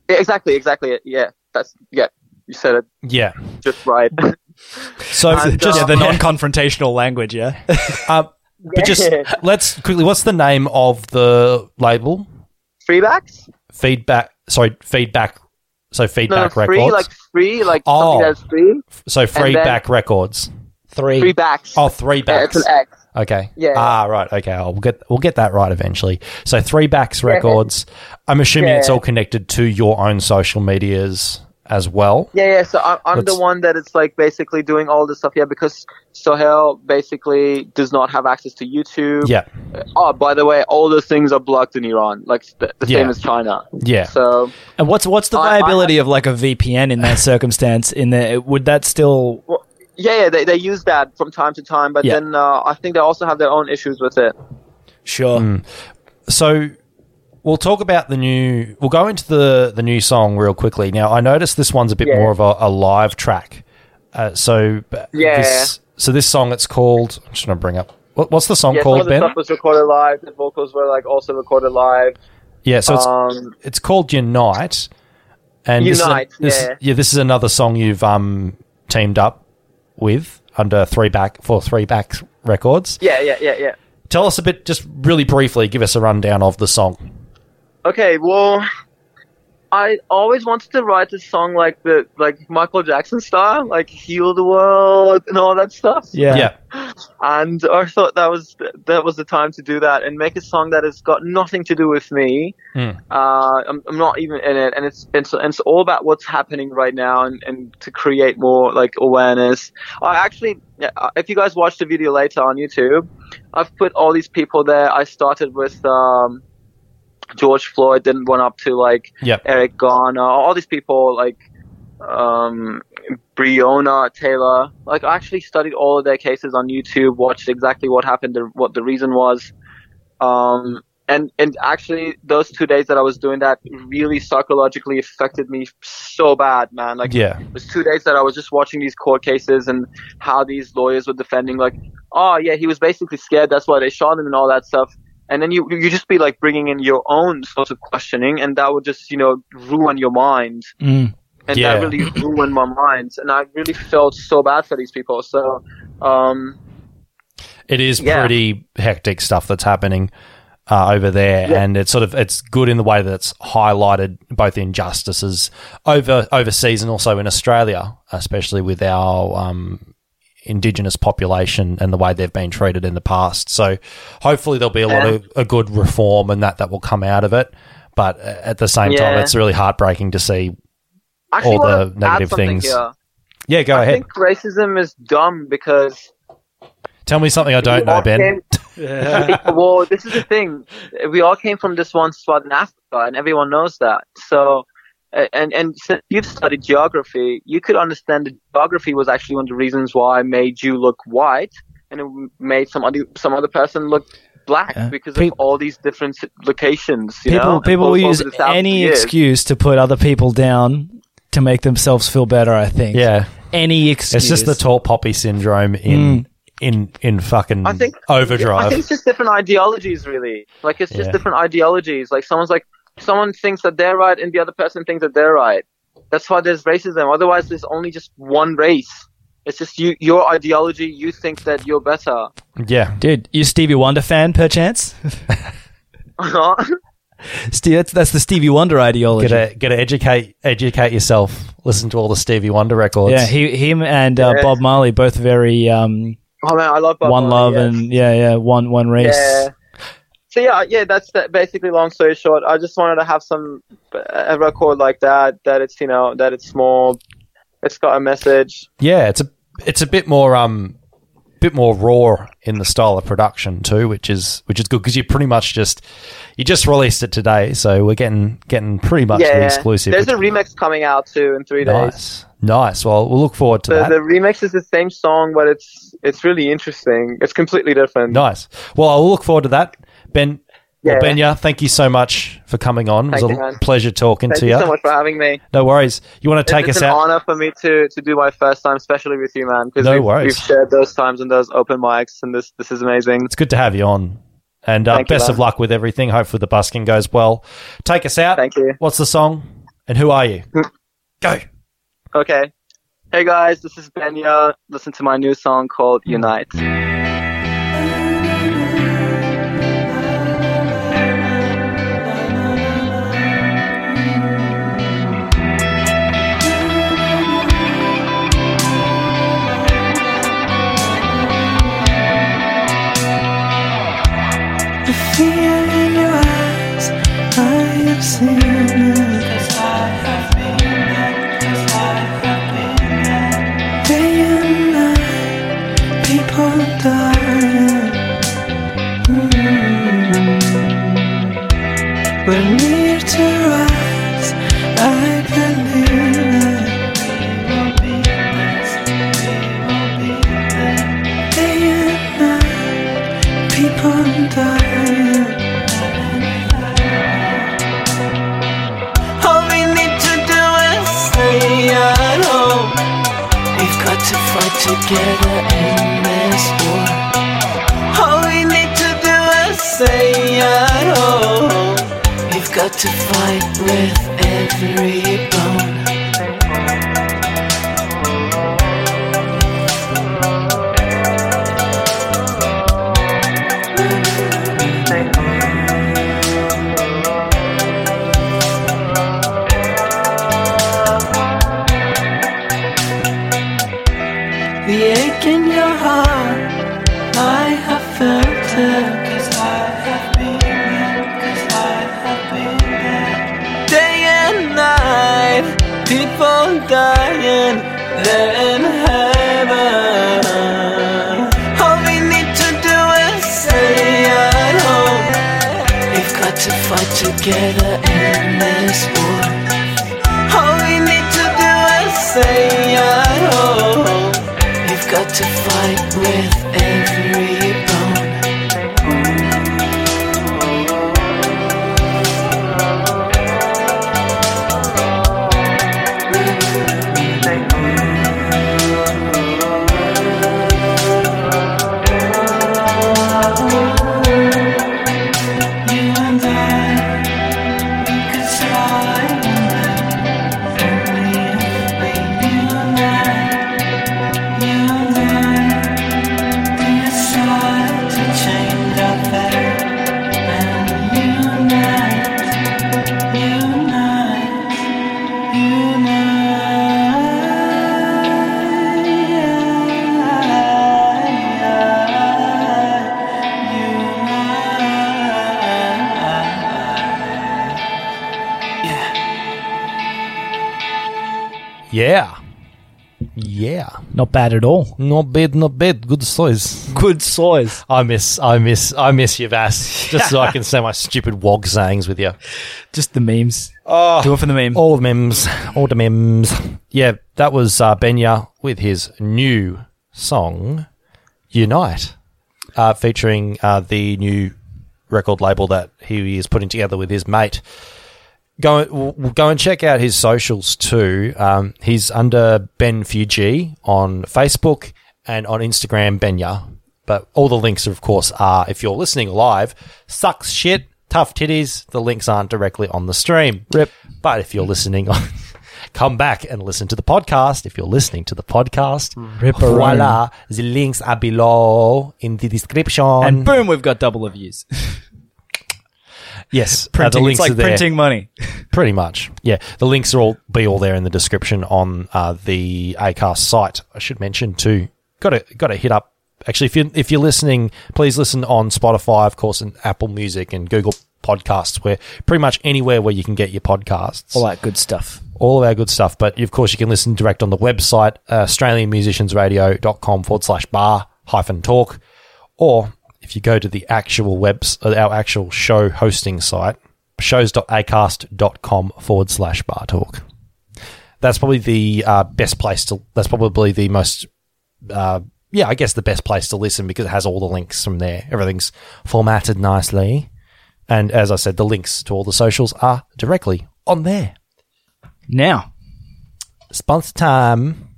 Yeah, exactly exactly yeah that's yeah you said it Yeah. just right So And, just uh, the non-confrontational language, yeah. Um, but just let's quickly. What's the name of the label? freebacks Feedback. Sorry, feedback. So no, feedback free records. like free like Oh. something that's free so free then- back records. Three. free backs Oh, three yeah, it's an X Okay. Yeah. Ah, right. Okay. I'll get we'll get that right eventually. So three backs records. I'm assuming it's all connected to your own social medias as well. Yeah, yeah. So I'm, I'm the Let's- one that is like basically doing all this stuff. Yeah, because Sohail basically does not have access to YouTube. Yeah. Oh, by the way, all those things are blocked in Iran, like the, the Yeah. same as China. Yeah. So And what's what's the I- I- viability of like a VPN in that circumstance? In there, would that still? Yeah, yeah, they they use that from time to time, but Yeah. then uh, I think they also have their own issues with it. Sure. Mm. So we'll talk about the new. We'll go into the the new song real quickly. Now I noticed this one's a bit Yeah. more of a, a live track. Uh, so Yeah. This, so this song it's called. I'm just gonna bring up. What, what's the song yeah, some called, of the Ben? stuff was recorded live. The vocals were like also recorded live. Yeah. So it's Um, it's called Unite. And this is a- Unite, this, yeah. This is another song you've um teamed up with under three back for three back records. yeah, yeah, yeah, yeah. Tell us a bit, just really briefly, give us a rundown of the song. Okay, well, I always wanted to write a song like the like Michael Jackson style, like "Heal the World" and all that stuff. Yeah. Yeah. And I thought that was that was the time to do that and make a song that has got nothing to do with me. Hmm. Uh, I'm, I'm not even in it, and it's it's it's all about what's happening right now, and, and to create more like awareness. I actually, uh, if you guys watch the video later on YouTube, I've put all these people there. I started with um, George Floyd, then went up to like Yep. Eric Garner, all these people like um, Breonna Taylor. Like I actually studied all of their cases on YouTube, watched exactly what happened, what the reason was. Um, and, and actually those two days that I was doing that really psychologically affected me so bad, man. Like Yeah. it was two days that I was just watching these court cases and how these lawyers were defending like, oh yeah, he was basically scared. That's why they shot him and all that stuff. And then you, you just be like bringing in your own sort of questioning and that would just, you know, ruin your mind Mm. and Yeah. that really ruined my mind and i really felt so bad for these people so um It is Yeah. pretty hectic stuff that's happening uh, over there, Yeah. and it's sort of it's good in the way that it's highlighted both injustices over overseas and also in Australia, especially with our um, indigenous population and the way they've been treated in the past. So hopefully there'll be a lot Yeah. of a good reform and that that will come out of it. But uh, at the same time, it's really heartbreaking to see. Actually All the negative things. here. Yeah, go i ahead. think racism is dumb because Tell me something I don't know, all Ben. came- well this is the thing we all came from this one spot in africa and everyone knows that so and and since you've studied geography you could understand that geography was actually one of the reasons why it made you look white and it made some other some other person look black Yeah. because Peop- of all these different locations you People know, people will use the thousands of any excuse to put other people down to make themselves feel better. I think. Yeah. Any excuse. It's just the tall poppy syndrome in mm. in in fucking I think overdrive. I think it's just different ideologies, really. Like it's just Yeah. different ideologies. Like someone's like someone thinks that they're right, and the other person thinks that they're right. That's why there's racism. Otherwise, there's only just one race. It's just you, your ideology. You think that you're better. yeah. Dude, you Stevie Wonder fan, perchance? Steve, that's, that's the Stevie Wonder ideology. Gotta gotta educate educate yourself. Listen to all the Stevie Wonder records. yeah, he, him and uh, Yeah. Bob Marley both very um, oh man, I love Bob one Marley, love yes. and yeah, yeah, one one race. Yeah. So yeah, yeah, that's that basically. Long story short, I just wanted to have some a record like that. That it's you know that it's small, it's got a message. yeah. It's a it's a bit more um bit more raw in the style of production too, which is which is good because you pretty much just you just released it today, so we're getting getting pretty much yeah, the exclusive. There's a remix coming out too in three days. nice, nice. Well, we'll look forward to The, that. the remix is the same song, but it's it's really interesting. It's completely different. Nice. Well, I'll look forward to that. Ben, well, Benya, thank you so much for coming on. Thank it was a man. pleasure talking Thank to you Thank you. so much for having me. No worries. You want to take it's us out? It's an honor for me to, to do my first time, especially with you, man. No we've, worries. we've shared those times and those open mics, and this this is amazing. It's good to have you on. And uh, Thank you, best of luck with everything. Hopefully the busking goes well. Take us out. Thank you. What's the song? And who are you? Go. Okay. Hey guys, this is Benya. Listen to my new song called Unite. The fear in your eyes, I have seen it. Bad at all. Not bad, not bad. Good size. Good size. I miss, I miss, I miss you, Vass. Just so I can say my stupid wog sayings with you. Just the memes. Oh, Do it for the meme. all the memes, all the memes. Yeah, that was uh, Benya with his new song, Unite, uh, featuring uh, the new record label that he is putting together with his mate go w- w- go and check out his socials too. Um, he's under Ben Fuji on Facebook and on Instagram Benya. But all the links, of course, are if you're listening live. Sucks shit, tough titties. The links aren't directly on the stream. Rip. But if you're listening on. Come back and listen to the podcast. If you're listening to the podcast, Ripperoni. voila, the links are below in the description. And boom, we've got double the views. yes, uh, printing, the links it's like are there. printing money. Pretty much, yeah. The links are all be all there in the description on uh, the Acast site. I should mention too. Got to got to hit up. Actually, if you if you're listening, please listen on Spotify, of course, and Apple Music and Google Podcasts, where pretty much anywhere where you can get your podcasts, All that good stuff. all of our good stuff. But of course, you can listen direct on the website, uh, AustralianMusiciansRadio.com forward slash bar hyphen talk, or if you go to the actual webs, uh, our actual show hosting site, shows.acast.com forward slash bar talk. That's probably the uh, best place to, that's probably the most, uh, yeah, I guess the best place to listen because it has all the links from there. Everything's formatted nicely. And as I said, the links to all the socials are directly on there. Now, Sponsor time.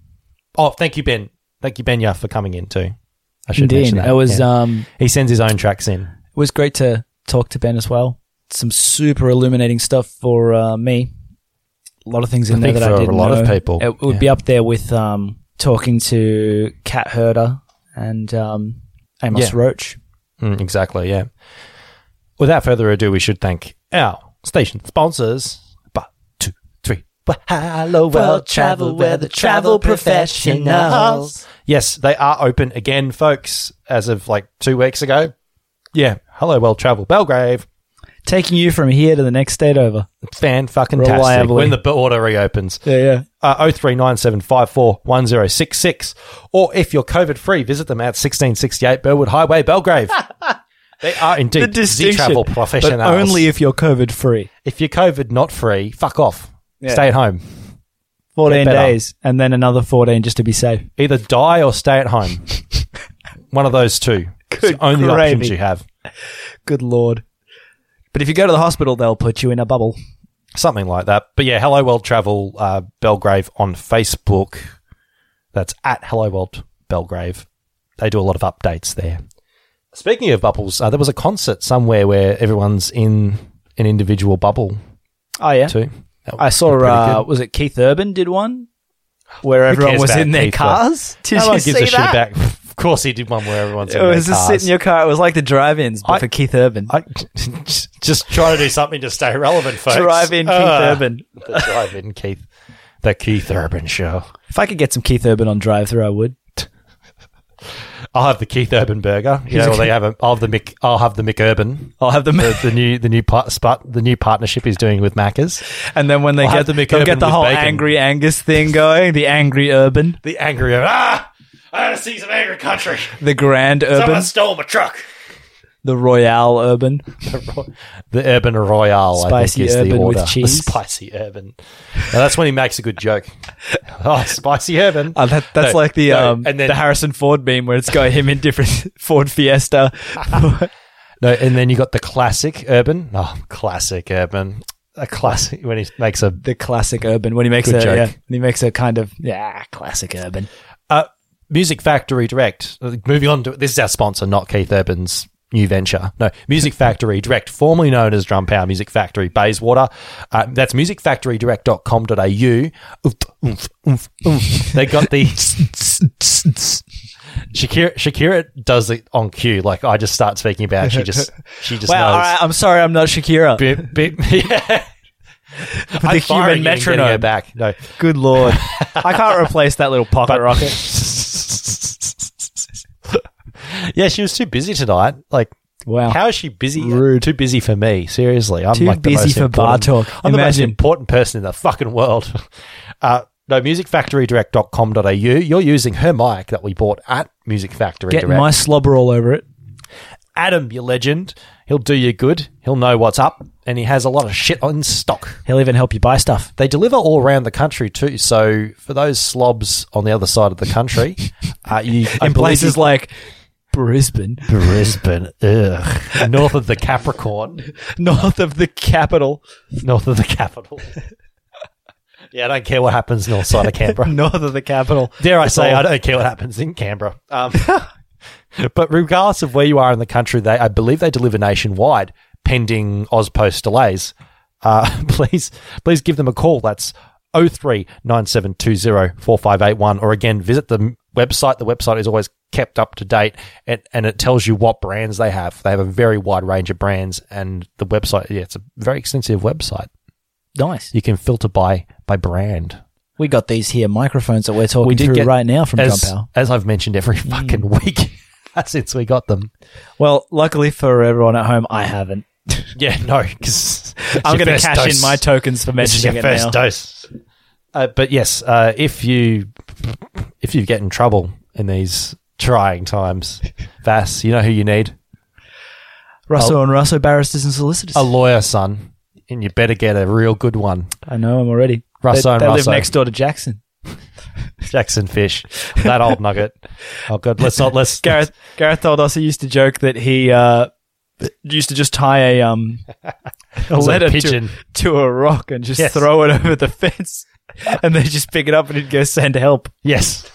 Oh, thank you, Ben. Thank you, Benya, for coming in too. I should indeed, mention that. it was Yeah. um, he sends his own tracks in. it was great to talk to Ben as well. Some super illuminating stuff for uh, me. A lot of things in I there that I for a didn't lot of know. people, It would yeah. be up there with um, talking to Cat Herder and um, Amos Yeah. Roach. Mm, exactly, yeah. Without further ado, we should thank our station sponsors. But two, three. Well, Hello World Travel, we're the travel professionals. Yes, they are open again, folks, as of like two weeks ago. Yeah, Hello World Travel, Belgrave. Taking you from here to the next state over. Fan fucking tastic. Reliably. When the border reopens. Yeah, yeah. uh, 0397541066. Or if you're COVID free, visit them at 1668 Burwood Highway, Belgrave. they are indeed the travel professionals. But only if you're COVID free. if you're COVID not free, fuck off. Yeah. Stay at home. 14 better. days and then another 14 just to be safe. Either die or stay at home. One of those two. It's Good the only gravy. options you have. Good lord. But if you go to the hospital, they'll put you in a bubble. Something like that. But yeah, Hello World Travel uh, Belgrave on Facebook. That's at Hello World Belgrave. They do a lot of updates there. Speaking of bubbles, uh, there was a concert somewhere where everyone's in an individual bubble Oh, yeah. too. I saw, uh, was it Keith Urban did one? Where everyone was in their Keith cars? Did No you see gives a shit that? Of course, he did one where everyone's in their cars. It in was just sit in your car. It was like the drive-ins, but I- for Keith Urban. I, just try to do something to stay relevant, folks. Drive-in Keith Ah, Urban. The drive-in Keith. The Keith Urban show. If I could get some Keith Urban on drive-through, I would. I'll have the Keith Urban burger. You know, they have a, I'll have the Mick. I'll have the Mick Urban. I'll have the, The, the new the new part, spot, the new partnership he's doing with Macca's. and then when they I'll get the they'll McUrban get the whole bacon. angry Angus thing going, the angry Urban, The angry Urban. Ah, I want to see some angry country. the grand Urban, Someone stole my truck. The Royale Urban. The Urban Royale, I Spicy think, is Urban the with order. cheese. The spicy Urban. Now, that's when he makes a good joke. Oh, spicy Urban. Uh, that, that's No, like the no, um, and then the Harrison Ford meme where it's got him in different Ford Fiesta. No, and then you got the classic Urban. Oh, classic Urban. A classic when he makes a the classic Urban when he makes Good a joke. yeah, when he makes a kind of yeah classic Urban. uh, Music Factory Direct. Uh, Moving on to this is our sponsor, not Keith Urban's new venture. No, Music Factory Direct, formerly known as Drum Power Music Factory Bayswater. Uh, that's musicfactorydirect.com.au. Oomph, oomph, oomph, oomph. They got the Shakira. Shakira does it on cue. Like I just start speaking about, it, she just she just Wow, knows. all right, I'm sorry, I'm not Shakira. Bit, bit, yeah. the I'm human metronome. back. No, Good lord, I can't replace that little pocket rocket. Yeah, she was too busy tonight. Like, Wow, how is she busy? Rude. Too busy for me. Seriously, I'm Too like the busy for bar talk. I'm the most important person in the fucking world. Uh, no, musicfactorydirect.com.au. You're using her mic that we bought at Music Factory getting Direct. my slobber all over it. Adam, you legend. He'll do you good. He'll know what's up, and he has a lot of shit on stock. He'll even help you buy stuff. They deliver all around the country too. So for those slobs on the other side of the country, uh, you in places you- like Brisbane, Brisbane, ugh. North of the Capricorn, north of the capital, north of the capital. yeah, I don't care what happens north side of Canberra. north of the capital. Dare I say, all- I don't care what happens in Canberra. Um, but regardless of where you are in the country, they I believe they deliver nationwide, pending Ozpost delays. Uh, please, please give them a call. That's 0397204581 or again visit the m- website. The website is always kept up to date and, and it tells you what brands they have. They have a very wide range of brands and the website, yeah, it's a very extensive website. Nice. You can filter by by brand. We got these here microphones that we're talking we through right now from as, Jump Power. as I've mentioned every fucking week since we got them. Well, luckily for everyone at home, I haven't. Yeah, no, because I'm going to cash in my tokens for This is mentioning your it first now. dose. Uh, but yes, uh, if you if you get in trouble in these trying times, Vass, you know who you need Russo and Russo barristers and solicitors. a lawyer, son, and you better get a real good one. I know him already. Russo they and they Russo. live next door to Jackson. Jackson Fish, that old nugget. Oh god, let's not let's Gareth Gareth told us he used to joke that he uh, used to just tie a um a was a letter to, to a rock and just Yes. throw it over the fence, and they just pick it up and he'd go send help. Yes.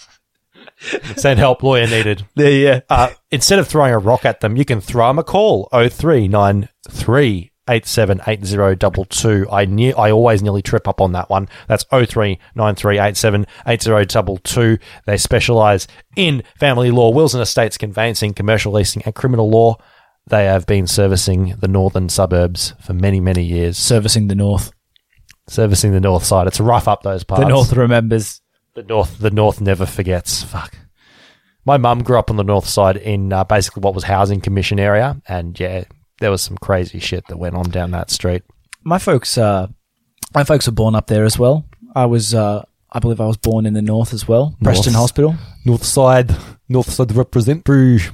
Send help, lawyer needed. There, yeah. Uh, instead of throwing a rock at them, you can throw them a call. 0393 878022. I ne- I always nearly trip up on that one. That's 0393 878022. They specialize in family law, wills and estates, conveyancing, commercial leasing, and criminal law. They have been servicing the northern suburbs for many, many years, Servicing the north. Servicing the north side. It's rough up those parts. The north remembers. The north, the north never forgets. Fuck. My mum grew up on the north side in uh, basically what was housing commission area, and yeah, there was some crazy shit that went on down that street. My folks, uh, my folks were born up there as well. I was, uh, I believe, I was born in the north as well, Preston Hospital. North side, north side represent Bruges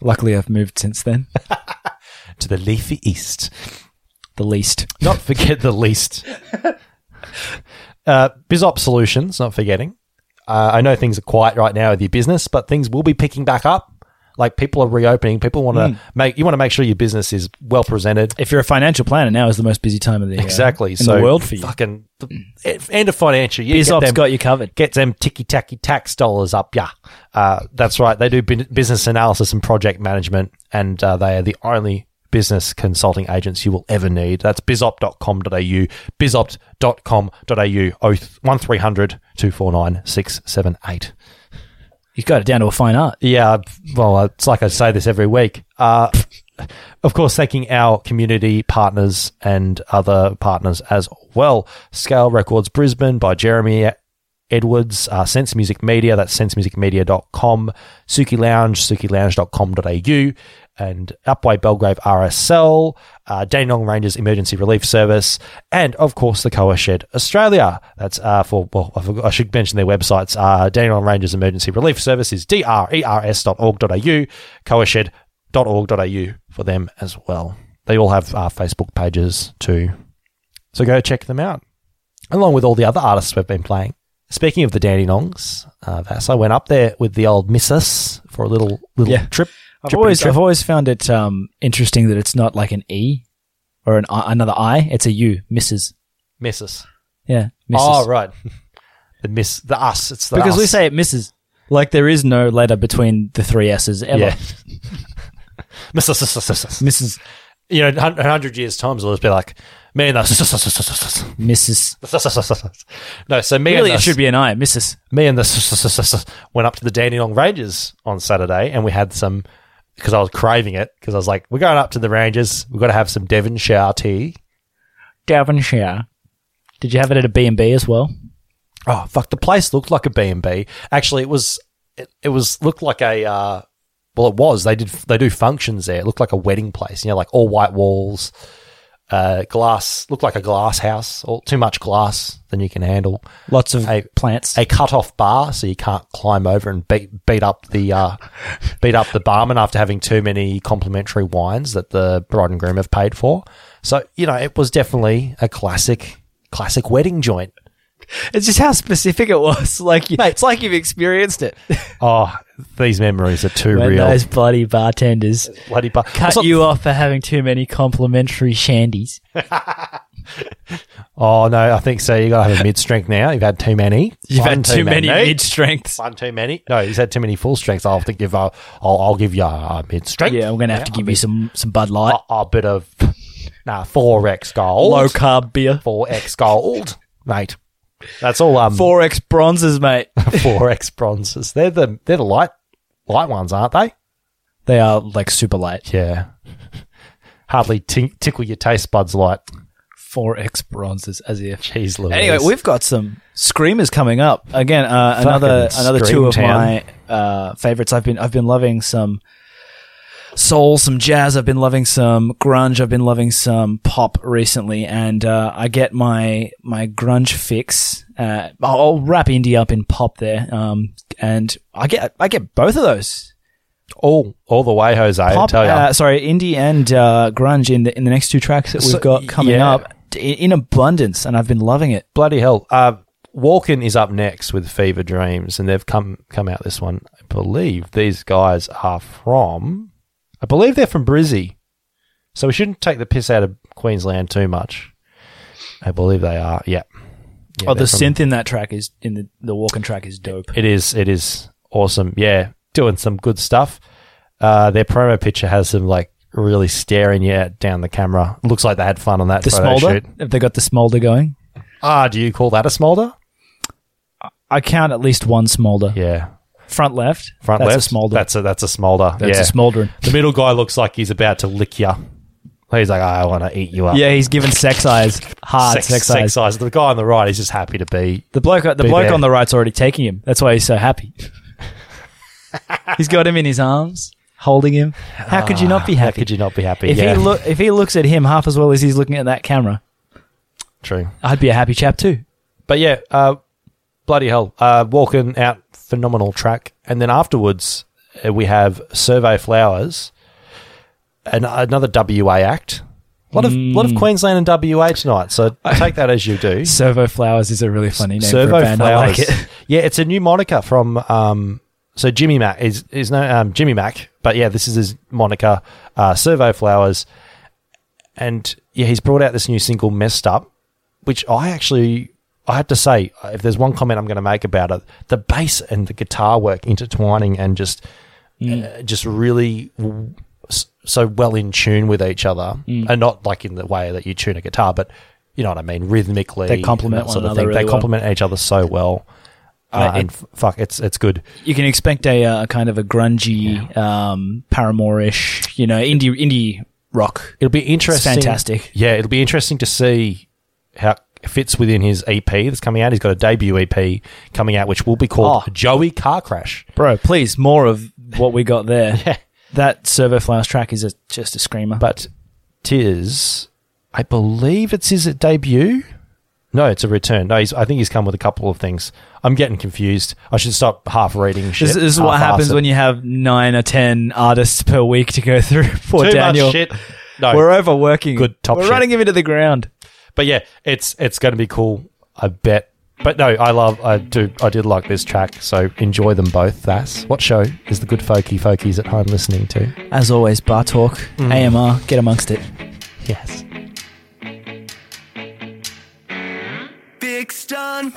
Luckily, I've moved since then. to the leafy east. The least. Not forget the least. uh, BizOp Solutions, not forgetting. Uh, I know things are quiet right now with your business, but things will be picking back up. Like people are reopening. People want to make you want to make sure your business is well presented. If you're a financial planner, now is the most busy time of the year. Exactly. in so the world for you. Fucking the end of financial year. get BizOp's them- got you covered. Get them ticky tacky tax dollars up, yeah. Uh, that's right. They do business analysis and project management, and uh, they are the only business consulting agents you will ever need. That's bizop.com.au, bizopt.com.au, 1300 249 678. You've got it down to a fine art. Yeah, well, it's like I say this every week. Uh, of course, thanking our community partners and other partners as well. Scale Records Brisbane by Jeremy Edwards, uh, Sense Music Media, that's sensemusicmedia.com, Sooki Lounge, sookilounge.com.au, and Upwey Belgrave RSL, uh, Dandenong Ranges Emergency Relief Service, and of course the Coa Shed Australia. That's uh, for, well, I, forgot, I should mention their websites. Uh, Dandenong Ranges Emergency Relief Service is drers.org.au, coashed.org.au for them as well. They all have uh, Facebook pages too. So go check them out, along with all the other artists we've been playing. Speaking of the Dandenongs, uh, Vass, I went up there with the old missus for a little little Yeah. trip. I've always. I've always found it um, interesting that it's not like an E or an I, another I. It's a U, Mrs. missus. Yeah, Mrs. Oh, right. the miss, the us. It's the because us. we say it Mrs. Like there is no letter between the three S's ever. yeah. Missus. Mrs. You know, in a hundred years' times, it'll just be like me and the. Mrs. No, so me Really, and it should be an I, Mrs. me and the went up to the Dandenong Ranges on Saturday, and we had some because I was craving it because I was like, we're going up to the Ranges, we've got to have some Devonshire tea. Devonshire. Did you have it at a B&B as well? Oh fuck! The place looked like a B and B. Actually, it was. It, it was looked like a. Uh, well, it was. They did. They do functions there. It looked like a wedding place. You know, like all white walls, uh, glass. Looked like a glass house. Or too much glass than you can handle. Lots of A- plants. A cut off bar, so you can't climb over and beat beat up the uh, beat up the barman after having too many complimentary wines that the bride and groom have paid for. So you know, it was definitely a classic classic wedding joint. It's just how specific it was. Like, you, it's like you've experienced it. Oh, these memories are too when real. those bloody bartenders Bloody bu- cut It's not- you off for having too many complimentary shandies. Oh no, I think so. You got to have a mid strength now. You've had too many. You've One had too many mid strengths. One too many. No, he's had too many full strengths. I'll have to give. I'll, I'll give you a mid strength. Yeah, I'm going to have to give you some some Bud Light, a, a bit of nah four X gold, low carb beer, four X gold, mate. That's all. Um, four X bronzes, mate. four X bronzes. They're the they're the light light ones, aren't they? They are like super light. Yeah. Hardly tink tickle your taste buds light. Four X bronzes, as if. Jeez, Louise. Anyway, we've got some screamers coming up again. Uh, another another two of Town. my uh, favorites. I've been I've been loving some soul, some jazz. I've been loving some grunge. I've been loving some pop recently, and uh, I get my my grunge fix. Uh, I'll, wrap indie up in pop there, um, and I get I get both of those. all all the way, Jose. I tell you. uh, sorry, indie and uh, grunge in the in the next two tracks that we've So, got coming yeah. up in, in abundance, and I've been loving it. Bloody hell. Uh, Walken is up next with Fever Dreams, and they've come come out this one. I believe these guys are from. I believe they're from Brizzy, so we shouldn't take the piss out of Queensland too much. I believe they are. Yeah. Yeah, oh, the from- synth in that track is in the the Walken track is dope. It is. It is awesome. Yeah, doing some good stuff. Uh, their promo picture has them like really staring you at down the camera. Looks like they had fun on that The photo smolder, shoot. if they got the smolder going, Ah, do you call that a smolder? I count at least one smolder. Yeah, Front left, front that's left. a smolder. That's a that's a smolder. That's yeah. a smoldering. The middle guy looks like he's about to lick you. He's like, I want to eat you up. Yeah, he's given sex eyes, hard sex, sex, sex eyes. eyes. The guy on the right, he's just happy to be. The bloke, the bloke there. on the right's already taking him. That's why he's so happy. he's got him in his arms, holding him. How could you not be Ah, How happy? could you not be happy? if yeah, he look, if he looks at him half as well as he's looking at that camera, true. I'd be a happy chap too. But yeah, uh, bloody hell. Uh, walking out, phenomenal track. And then afterwards, uh, we have Servo Flowers, and another WA act. A lot of lot of Queensland and WA tonight, so take that as you do. Servo Flowers is a really funny name Servo for a band. I like it. Yeah, it's a new moniker from um, so Jimmy Mac is is no um, Jimmy Mac, but yeah, this is his moniker, uh, Servo Flowers, and yeah, he's brought out this new single, Messed Up, which I actually I have to say, if there's one comment I'm going to make about it, the bass and the guitar work intertwining and just uh, just really w- so well in tune with each other, and not like in the way that you tune a guitar, but you know what I mean, rhythmically. They complement one sort of another thing. really they well. complement each other so well. Uh, Uh, and f- fuck, it's it's good. you can expect a, uh, kind of a grungy, um, Paramore-ish, you know, indie indie rock. It'll be interesting. fantastic. Yeah, it'll be interesting to see how it fits within his EP that's coming out. He's got a debut EP coming out, which will be called Oh. Joey Car Crash. Bro, please, more of what we got there. Yeah. That Servo Flowers track is a, just a screamer. But Tiz, I believe it's his debut. No, it's a return. No, he's, I think he's come with a couple of things. I'm getting confused. I should stop half reading shit. this, this is what happens when you have nine or ten artists per week to go through. Poor Too Daniel. much shit. No, We're overworking. Good top We're shit. running him into the ground. But yeah, it's it's going to be cool. I bet. But no, I love. I do. I did like this track. So enjoy them both. That's what show is the good folky folkies at home listening to. As always, Bar Talk, mm. AMR, get amongst it. Yes. Big on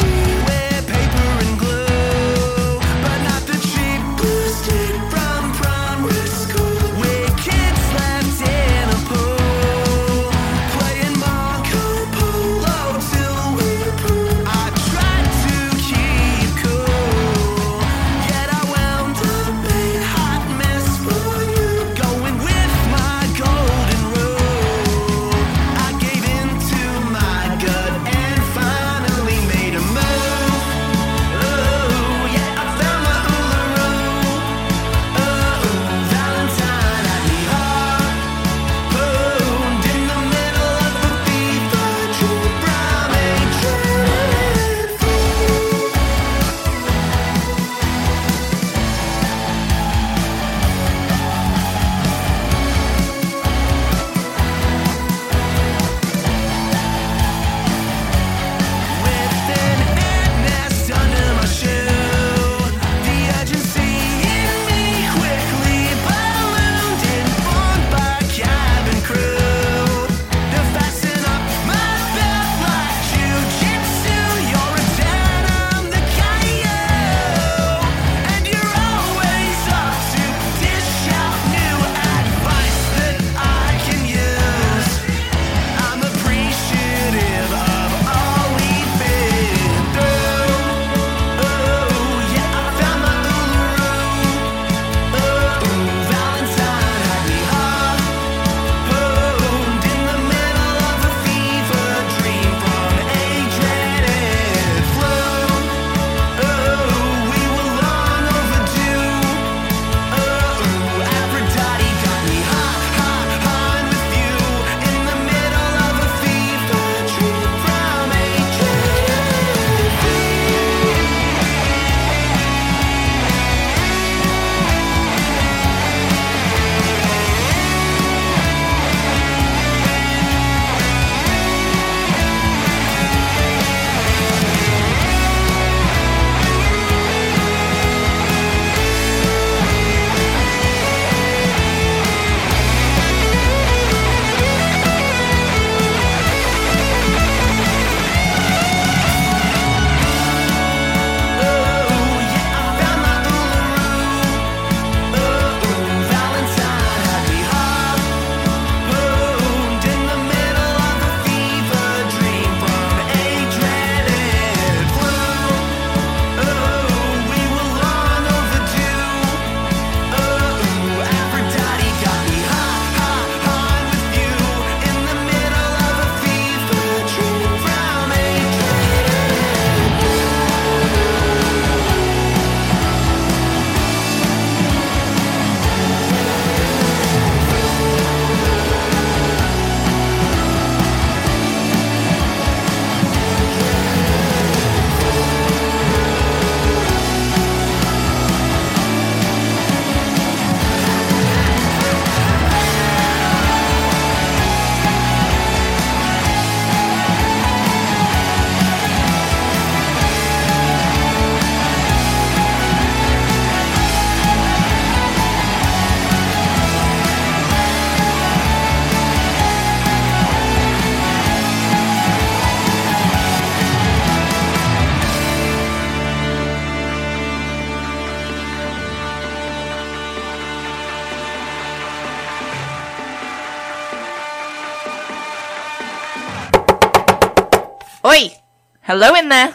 Hello in there.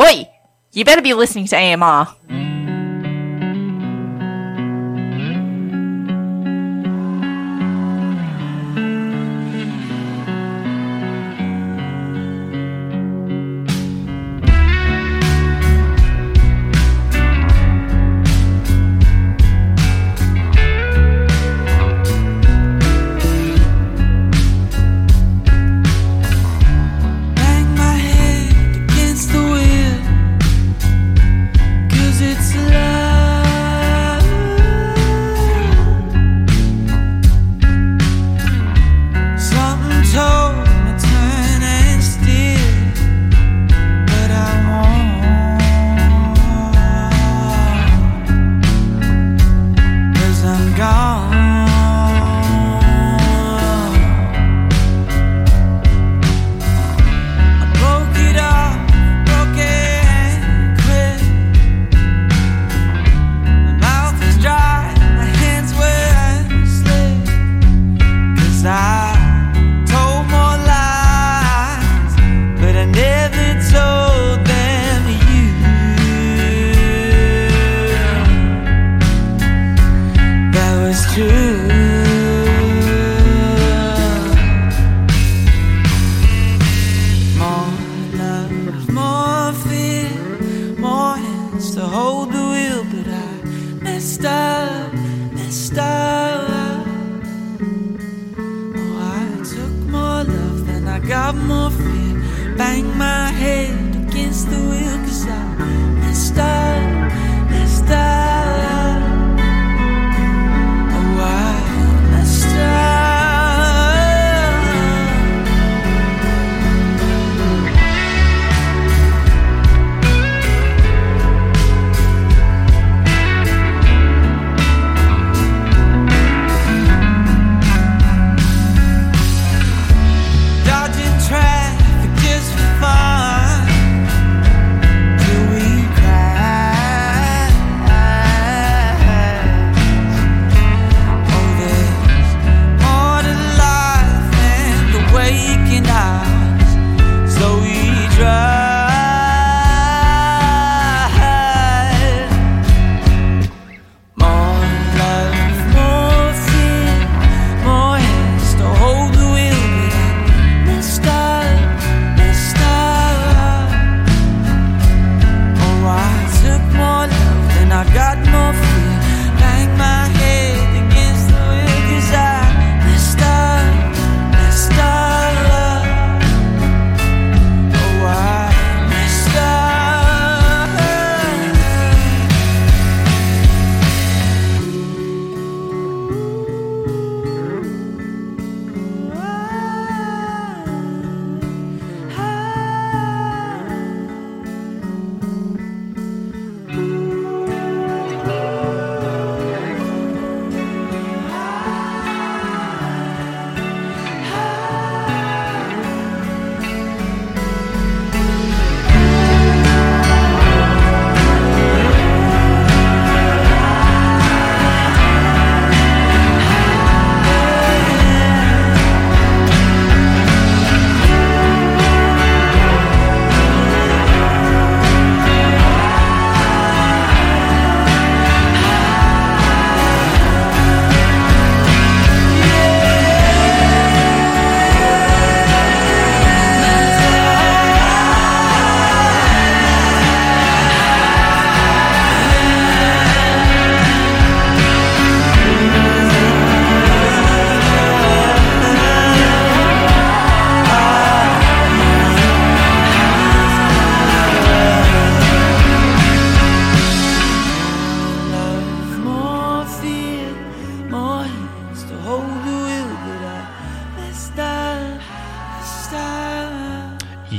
Oi! You better be listening to AMR.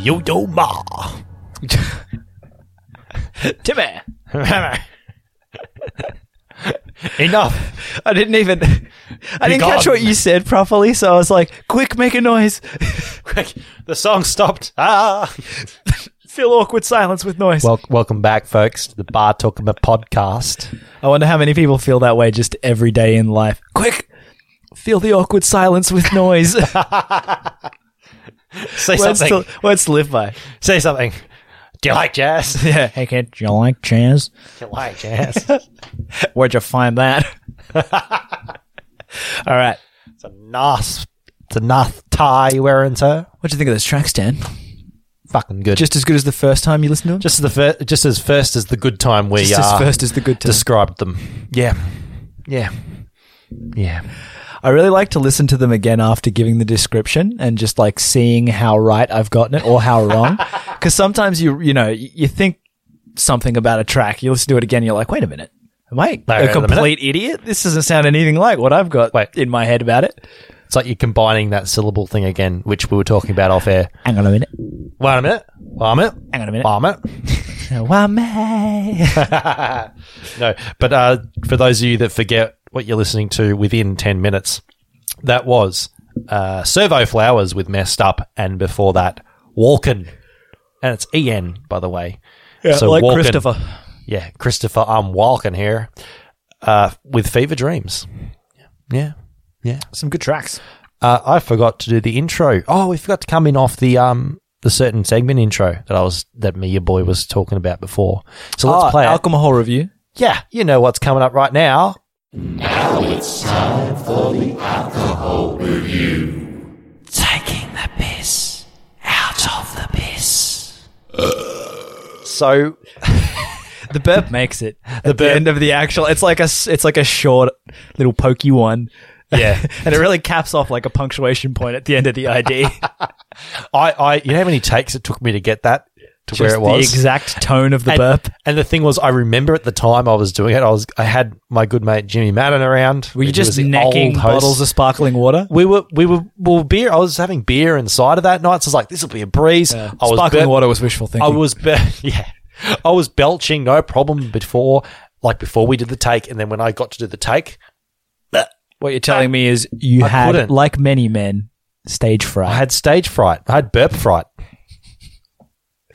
Yo Yo Ma. Timmy. Enough. I didn't even. I didn't catch what you said properly, so I was like, "Quick, make a noise!" Quick, the song stopped. Ah, fill awkward silence with noise. Well, welcome back, folks, to the Bar Talking podcast. I wonder how many people feel that way just every day in life. Quick, fill the awkward silence with noise. Say Words something. to, words to live by. Say something. Do you like jazz? Yeah. Hey, kid, do you like jazz? Do you like jazz? Where'd you find that? All right. it's a nice, it's a nice tie you're wearing, sir. What do you think of those tracks, Dan? Fucking good. Just as good as the first time you listened to them? just as the fir- just as first as the good time we Just uh, as first as the good time. described them. Yeah, yeah, yeah. I really like to listen to them again after giving the description and just like seeing how right I've gotten it or how wrong. Because sometimes you you know you think something about a track, you listen to it again, you're like, wait a minute, am I a complete idiot? This doesn't sound anything like what I've got Wait. in my head about it. It's like you're combining that syllable thing again, which we were talking about off air. Hang on a minute. Wait a minute. Wait a minute. Hang on a minute. Wait a minute. Why me? no, but uh, for those of you that forget what you're listening to within 10 minutes, that was uh, Servo Flowers with Messed Up, and before that, Walken. And it's EN, by the way. Yeah, so like Walken- Christopher. Yeah, Christopher, I'm walking here uh, with Fever Dreams. Yeah, yeah. Some good tracks. Uh, I forgot to do the intro. Oh, we forgot to come in off the um the certain segment intro that I was that me your boy was talking about before. So let's Ah, play it. Alcohol review. Yeah, you know what's coming up right now. Taking the piss out of the piss. So The burp makes it. At the, end of the actual, it's like a s- it's like a short little pokey one. Yeah. and it really caps off like a punctuation point at the end of the ID. I, I you know how many takes it took me to get that to Just where it was. the exact tone of the and, burp. And the thing was, I remember at the time I was doing it, I was I had my good mate Jimmy Madden around. Were you just necking bottles of sparkling water? We were we were well beer. I was having beer inside of that night, so I was like, "This will be a breeze." I was Sparkling bel- water was wishful thinking. I was be- yeah, I was belching, no problem before, like before we did the take, and then when I got to do the take, what you're telling me is you I had, couldn't. like many men, stage fright. I had stage fright. I had burp fright.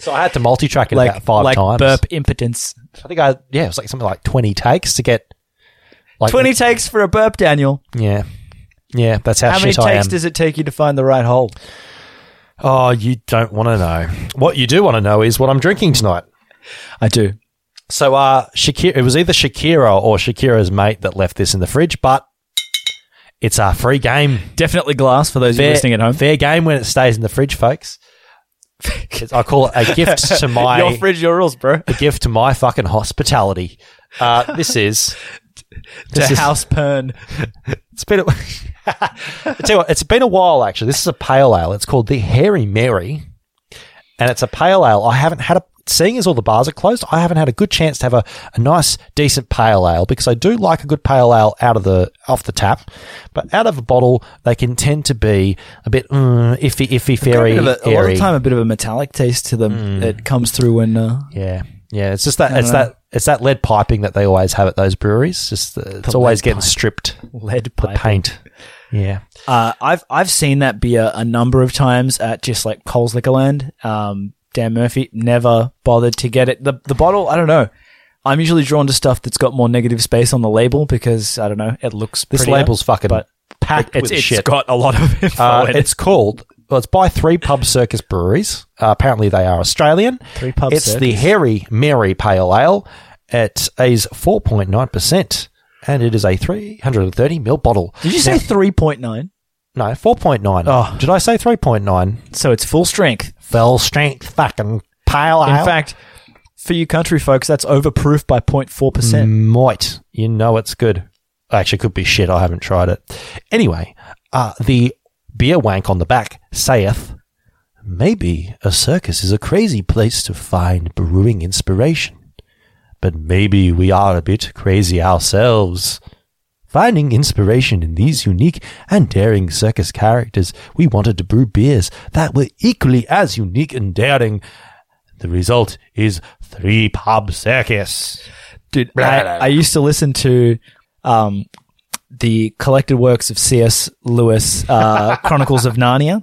So I had to multi-track it like about five like times. burp impotence. I think I yeah, it was like something like twenty takes to get like Twenty takes for a burp, Daniel. Yeah, yeah, that's how, How many takes does it take you to find the right hole? oh, you don't want to know. What you do want to know is what I'm drinking tonight. I do. So, uh, Shakira, it was either Shakira or Shakira's mate that left this in the fridge, but it's a free game. Definitely glass for those of you Fair, listening at home. fair game when it stays in the fridge, folks. It's- I call it a gift to my your fridge, your rules, bro. a gift to my fucking hospitality. Uh, this is To this is- house pern. It's been a, I tell you what, it's been a while actually. This is a pale ale. It's called the Hairy Mary, and it's a pale ale. I haven't had a seeing as all the bars are closed. I haven't had a good chance to have a, a nice, decent pale ale because I do like a good pale ale out of the off the tap, but out of a bottle they can tend to be a bit mm, iffy, iffy, fairy, a, a lot of time, a bit of a metallic taste to them that comes through when uh, Yeah, yeah. It's just that it's know. that it's that lead piping that they always have at those breweries. Just the, it's The always getting pipe. stripped. lead pipe. paint. Yeah. Uh, I've I've seen that beer a number of times at just like Coles Liquorland. Um, Dan Murphy never bothered to get it. The the bottle, I don't know. I'm usually drawn to stuff that's got more negative space on the label because I don't know, it looks This prettier, label's fucking but packed it's, with it's shit. got a lot of info Uh, in it. it's called. Well, it's by Three Pub Circus Breweries. Uh, apparently, they are Australian. Three Pub It's the Circus. Hairy Mary Pale Ale. It is four point nine percent, and it is a three hundred and thirty ml bottle. Did you say three point nine? no? Four point nine. Oh. did I say three point nine? So it's full strength. Full strength fucking pale ale. In fact, for you country folks, that's overproof by 0.4 percent. Might. You know it's good. Actually, could be shit. I haven't tried it. Anyway, uh, the beer wank on the back saith, maybe a circus is a crazy place to find brewing inspiration. But maybe we are a bit crazy ourselves. Finding inspiration in these unique and daring circus characters, we wanted to brew beers that were equally as unique and daring. The result is Three Pub Circus. Dude, I, I used to listen to um, the collected works of C.S. Lewis, uh, Chronicles of Narnia,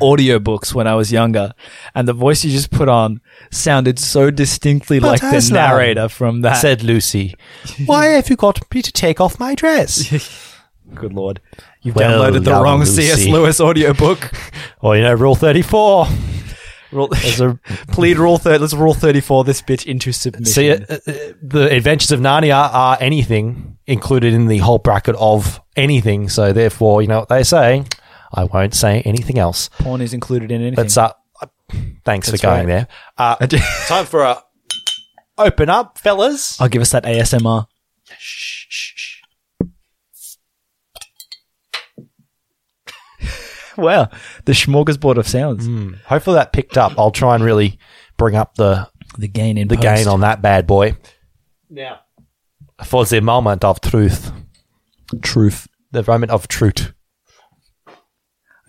audiobooks when I was younger, and the voice you just put on sounded so distinctly like the Aslan, narrator from that. said Lucy. Why have you got me to take off my dress? Good lord. You've Well downloaded the done, wrong Lucy. C.S. Lewis audiobook. Well, you know, Rule 34. Rule, There's a, plead rule thirty. Let's rule thirty-four. This bitch into submission. see, uh, uh, the Adventures of Narnia are anything included in the whole bracket of anything. So, therefore, you know what they say. I won't say anything else. Porn is included in anything. Let's uh, thanks That's for going right. there. Uh, time for a open up, fellas. I'll give us that ASMR. Shh, shh, shh. wow, the smorgasbord of sounds. Hopefully that picked up. I'll try and really bring up the The gain in the post. gain on that bad boy. Now, for the moment of truth, truth. the moment of truth.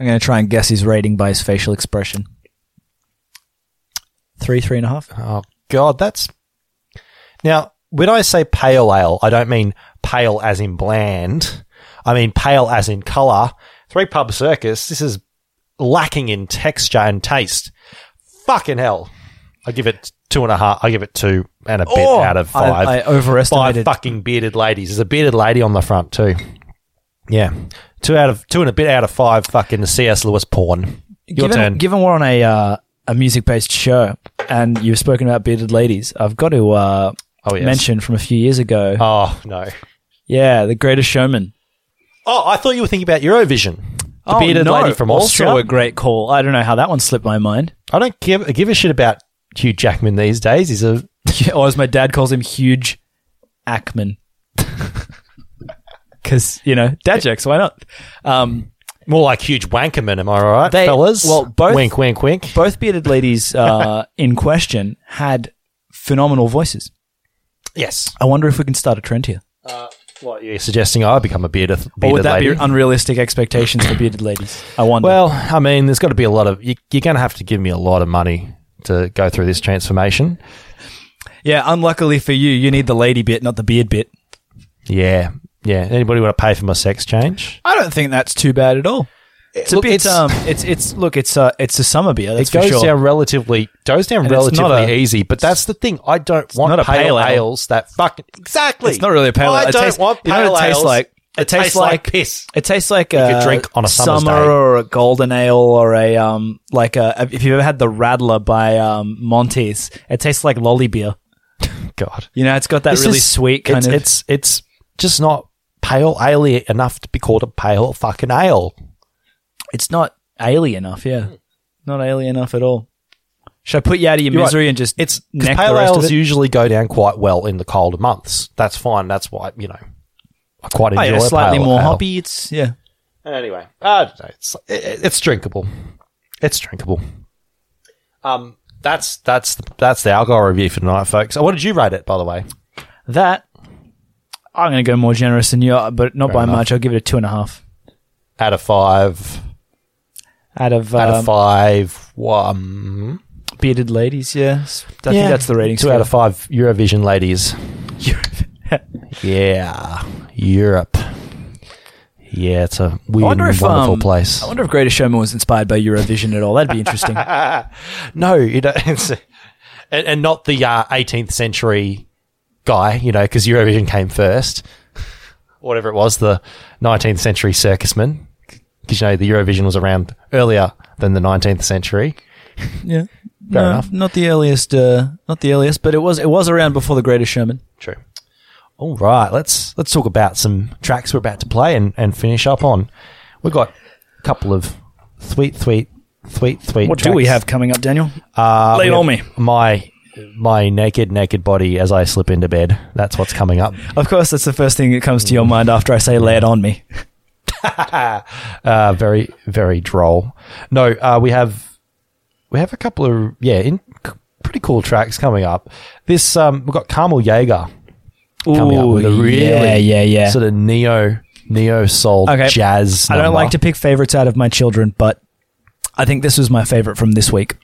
I'm going to try and guess his rating by his facial expression. Three, three and a half. Oh God, that's now. When I say pale ale, I don't mean pale as in bland. I mean pale as in color. Three Pub Circus. This is lacking in texture and taste. Fucking hell! I give it two and a half. I give it two and a bit Oh, out of five. I-. I overestimated- Five fucking bearded ladies. There's a bearded lady on the front too. Yeah, two out of two and a bit out of five. Fucking C.S. Lewis porn. Your given, turn. Given we're on a uh, a music based show and you've spoken about bearded ladies, I've got to uh, Oh, yes. mention from a few years ago. oh no. Yeah, The Greatest Showman. Oh, I thought you were thinking about Eurovision. The Oh, bearded no, lady from also a great call. I don't know how that one slipped my mind. I don't give give a shit about Hugh Jackman these days. He's a or as my dad calls him, Huge Ackman. Because you know, dad jokes. Why not? Um, more like huge wankerman. Am I right, They- fellas? well, both- wink, wink, wink. both bearded ladies uh, in question had phenomenal voices. Yes. I wonder if we can start a trend here. What you're suggesting? I become a bearded, bearded Or would that lady? be unrealistic expectations for bearded ladies? I wonder. well, I mean, there's got to be a lot of. You, you're going to have to give me a lot of money to go through this transformation. yeah, unluckily for you, you need the lady bit, not the beard bit. Yeah, yeah. Anybody want to pay for my sex change? I don't think that's too bad at all. It's Look, a bit. it's- um, it's it's look. It's a it's a summer beer. That's it goes for sure. down relatively goes down And it's not relatively a- easy, but that's the thing. I don't want not a pale, pale ale. ales that fucking exactly. It's not really a pale ale. I It don't tastes- want you know pale what it tastes ales like? It tastes taste like, piss. It tastes like You a could drink on a summer's summer day. or a golden ale or a um like a if you've ever had the Rattler by um Monty's, it tastes like lolly beer. God, You know, it's got that This really is- sweet kind it's, of. It's it's just not pale ale enough to be called a pale fucking ale. it's not ale enough. Yeah, not ale enough at all. Should I put you out of your You're misery right. and just It's 'cause neck pale the rest of ales it? usually go down quite well in the colder months. That's fine. That's why you know I quite Oh, enjoy yeah, a slightly pale more ale. hoppy. It's yeah. Anyway, I don't know. It's it, it's drinkable. It's drinkable. Um, that's that's that's the alcohol review for tonight, folks. What did you rate it, by the way? That I'm going to go more generous than you, but not Fair by enough. much. I'll give it a two and a half Out of five. out of out um, of five. One. bearded ladies. Yes, I think that's the rating. Two out of five Eurovision ladies. Yeah, Europe. Yeah, it's a weird, I wonder and if wonderful um, place. I wonder if Greatest Showman was inspired by Eurovision at all. That'd be interesting. no, you know, it's, and, and not the uh, 18th century guy, you know, because Eurovision came first. Whatever it was, the 19th century circusman. Because, you know, the Eurovision was around earlier than the 19th century. yeah, Fair no, enough. Not the earliest. Uh, not the earliest, but it was. It was around before the Greatest Showman. True. All right, let's let's talk about some tracks we're about to play and, and finish up on. We've got a couple of sweet, sweet, sweet, sweet. What do we have coming up, Daniel? Uh, Lay it on me. My my naked, naked body as I slip into bed. That's what's coming up. Of course, that's the first thing that comes to your mind after I say "lay it on me." uh, very, very droll. No, uh, we have we have a couple of yeah, in, c- pretty cool tracks coming up. This um, we've got Carmel Jaeger coming up Ooh, with a really yeah, yeah, yeah. sort of neo neo soul Okay. jazz. I don't number. like to pick favorites out of my children, but I think this was my favorite from this week.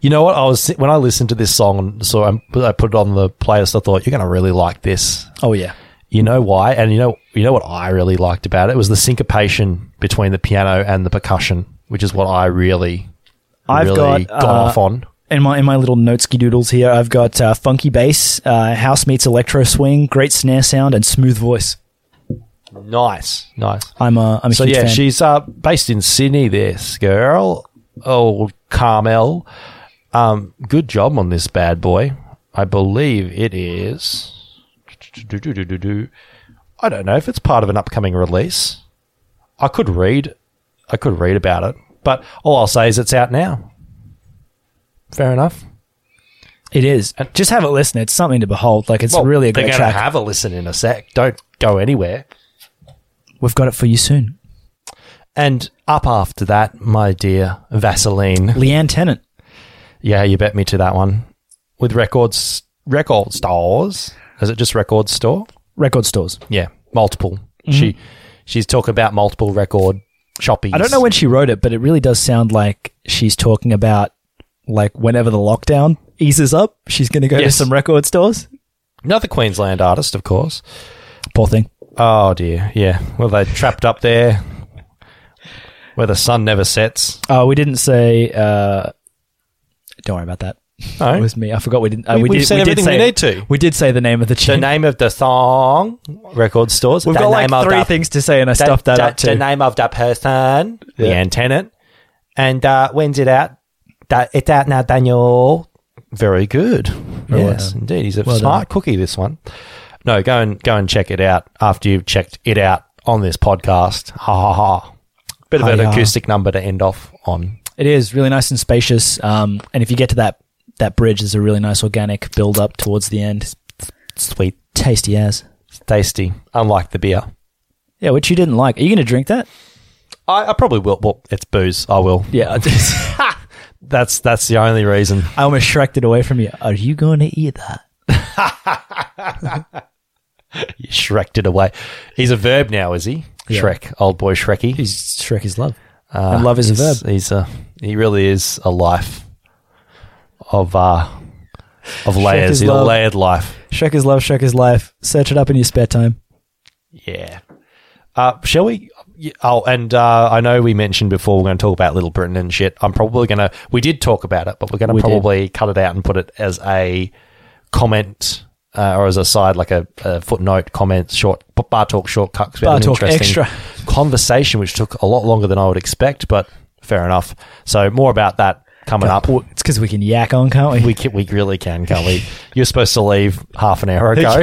You know what? I was when I listened to this song, so I, I put it on the playlist. I thought you're going to really like this. Oh yeah, You know why? And you know you know what I really liked about it was the syncopation between the piano and the percussion, which is what I really, I've really got, got uh, off on. in my in my little noteski doodles here, I've got uh, funky bass, uh, house meets electro swing, great snare sound, and smooth voice. Nice, nice. I'm a I'm a so yeah, fan. she's uh, based in Sydney. This girl, old Carmel. Um, good job on this bad boy. I believe it is. I don't know if it's part of an upcoming release. I could read. I could read about it, but all I'll say is it's out now. Fair enough. It is. Just have a listen. It's something to behold. Like it's Well, really a they're great gonna track. have a listen in a sec. Don't go anywhere. We've got it for you soon. And up after that, my dear Vaseline. Leanne Tennant. Yeah, you bet me to that one. With records, record stores. Is it just record store? Record stores. Yeah, multiple. Mm-hmm. She she's talking about multiple record shoppies. I don't know when she wrote it, but it really does sound like she's talking about like whenever the lockdown eases up, she's going to go to some record stores. Another Queensland artist, of course. Poor thing. Oh dear, yeah. Well, they trapped up there where the sun never sets. Oh, we didn't say. Uh, don't worry about that. No. It was me. I forgot we didn't. Uh, We- we, did, said we did everything say, we need to. We did say the name of the The name of the song, record stores. We've the got like three the- things to say, and I the- stuffed that the- up too. The name of the person, the Yeah. antenna, and uh, when's it out? That it's out now, Daniel. Very good. Very yes, indeed. He's a Well smart cookie. This one. No, go and go and check it out after you've checked it out on this podcast. Ha ha ha. Bit of an Hi-ha. acoustic number to end off on. It is really nice and spacious. Um, and if you get to that that bridge, there's a really nice organic build up towards the end. Sweet, Tasty as. tasty. Unlike the beer. Yeah, which you didn't like. Are you going to drink that? I, I probably will. Well, it's booze. I will. Yeah, That's that's the only reason. I almost shreked it away from you. Are you going to eat that? You shreked it away. He's a verb now, is he? Yeah. Shrek, old boy Shrekky. He's Shrek is love. Uh, and love is a verb. He's a he really is a life of uh of layers. He's a layered life. Shrek is love. Shrek is life. Search it up in your spare time. Yeah. Uh, shall we? Oh, and uh, I know we mentioned before we're going to talk about Little Britain and shit. I'm probably going to. We did talk about it, but we're going to We did. probably cut it out and put it as a comment uh, or as a side, like a, a footnote comment, short bar talk shortcut. 'cause we had Bar an talk interesting extra. conversation, which took a lot longer than I would expect, but fair enough. So more about that coming up. It's because we can yak on, can't we? We can, we really can, can't we? You're supposed to leave half an hour ago.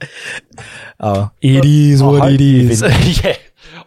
oh, it is I what hope it you've is. en- yeah.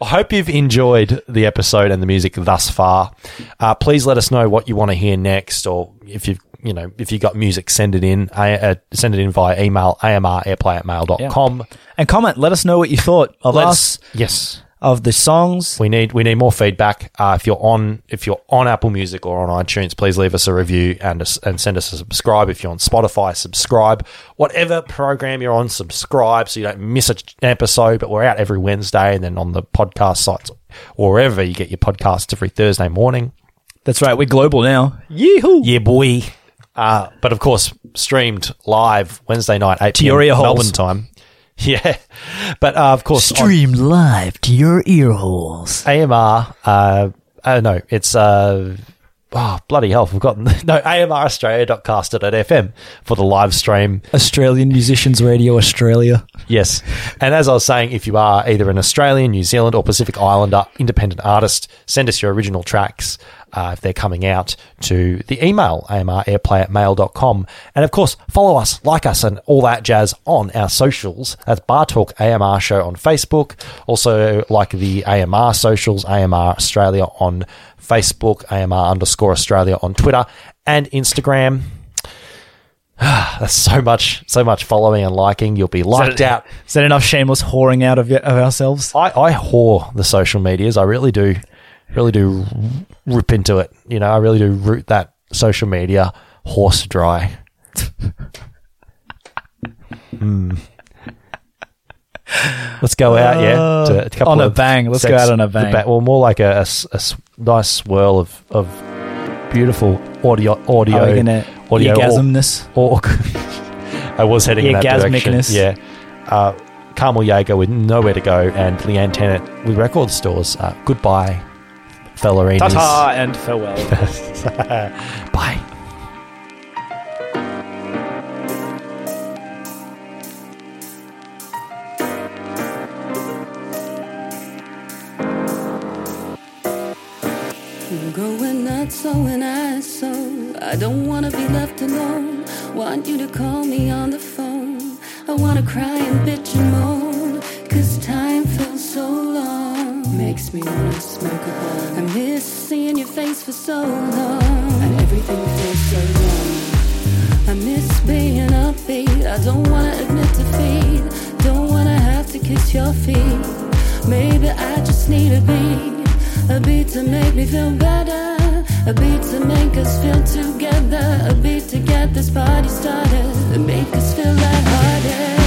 I hope you've enjoyed the episode and the music thus far. Uh, please let us know what you want to hear next, or if you've you know if you got music, send it in. Uh, uh, send it in via email amrairplay at mail.com. And comment. Let us know what you thought of Let us, yes. of the songs. We need we need more feedback. Uh, if you're on if you're on Apple Music or on iTunes, please leave us a review and a and send us a subscribe. If you're on Spotify, subscribe. Whatever program you're on, subscribe so you don't miss a- an episode. But we're out every Wednesday, and then on the podcast sites or wherever you get your podcasts every Thursday morning. That's right. We're global now. Yeehoo! Yeah, boy. Uh, but of course, streamed live Wednesday night, eight To your p.m. ear holes. Melbourne time. Yeah, but uh, of course, on- Stream live to your ear holes. AMR, uh, uh, no, it's, uh, oh, bloody hell, I've forgotten. No, AMRaustralia.caster.fm for the live stream. Australian Musicians Radio Australia. Yes. And as I was saying, if you are either an Australian, New Zealand, or Pacific Islander independent artist, send us your original tracks uh, if they're coming out to the email, amrairplay at mail.com. And of course, follow us, like us, and all that jazz on our socials. That's Bar Talk AMR Show on Facebook. Also, like the AMR socials, AMR Australia on Facebook, AMR underscore Australia on Twitter and Instagram. That's so much, so much following and liking. You'll be liked out. Is that enough shameless whoring out of, of ourselves? I, I whore the social medias. I really do, really do rip into it. You know, I really do root that social media horse dry. Hmm. Let's go out, yeah. to a couple on a bang. Let's go out on a bang. ba- well, more like a nice swirl of, of beautiful audio, audio, Are we gonna audio, orgasmness? Or, I was heading in that direction. Yeah. Uh, Carmel Jaeger with nowhere to go, and Leanne Tennant with record stores. Uh, goodbye, Fellaini's. Ta-ta and farewell. Bye. Growing not so and I so I don't wanna be left alone. Want you to call me on the phone. I wanna cry and bitch and moan. Cause time feels so long makes me wanna smoke a bong. I miss seeing your face for so long, and everything feels so wrong. I miss being upbeat. I don't wanna admit defeat. Don't wanna have to kiss your feet. Maybe I just need a beat, a beat to make me feel better, a beat to make us feel together, a beat to get this party started, and make us feel lighthearted.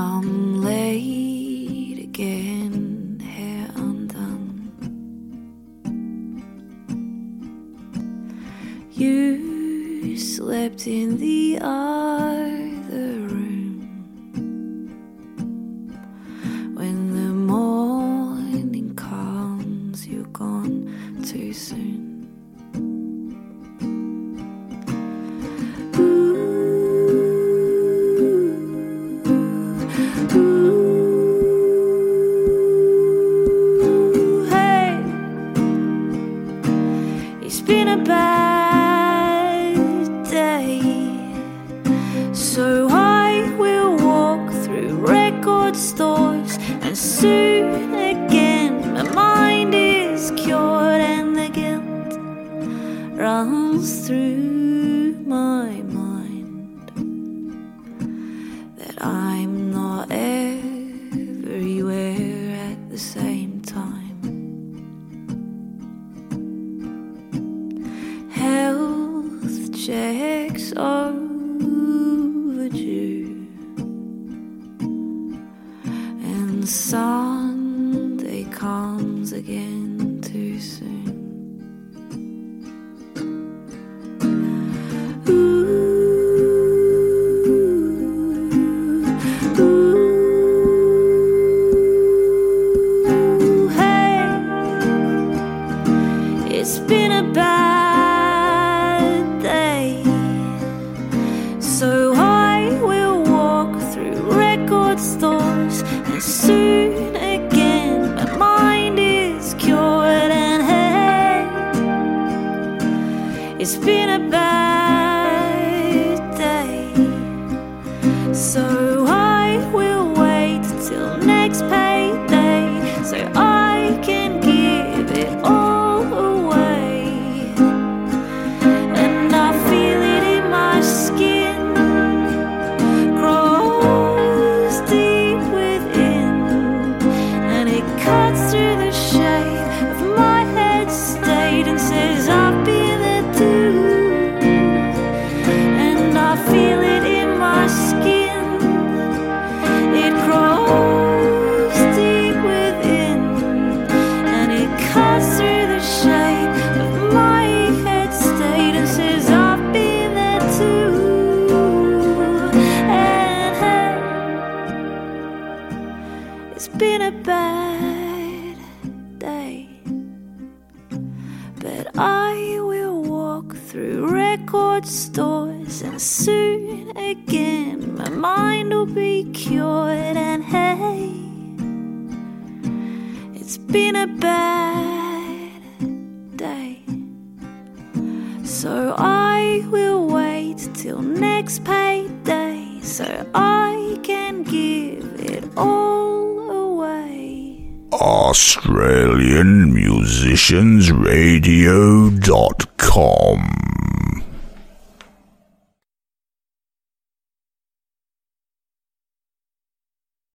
I'm late again, hair undone. You slept in the arms.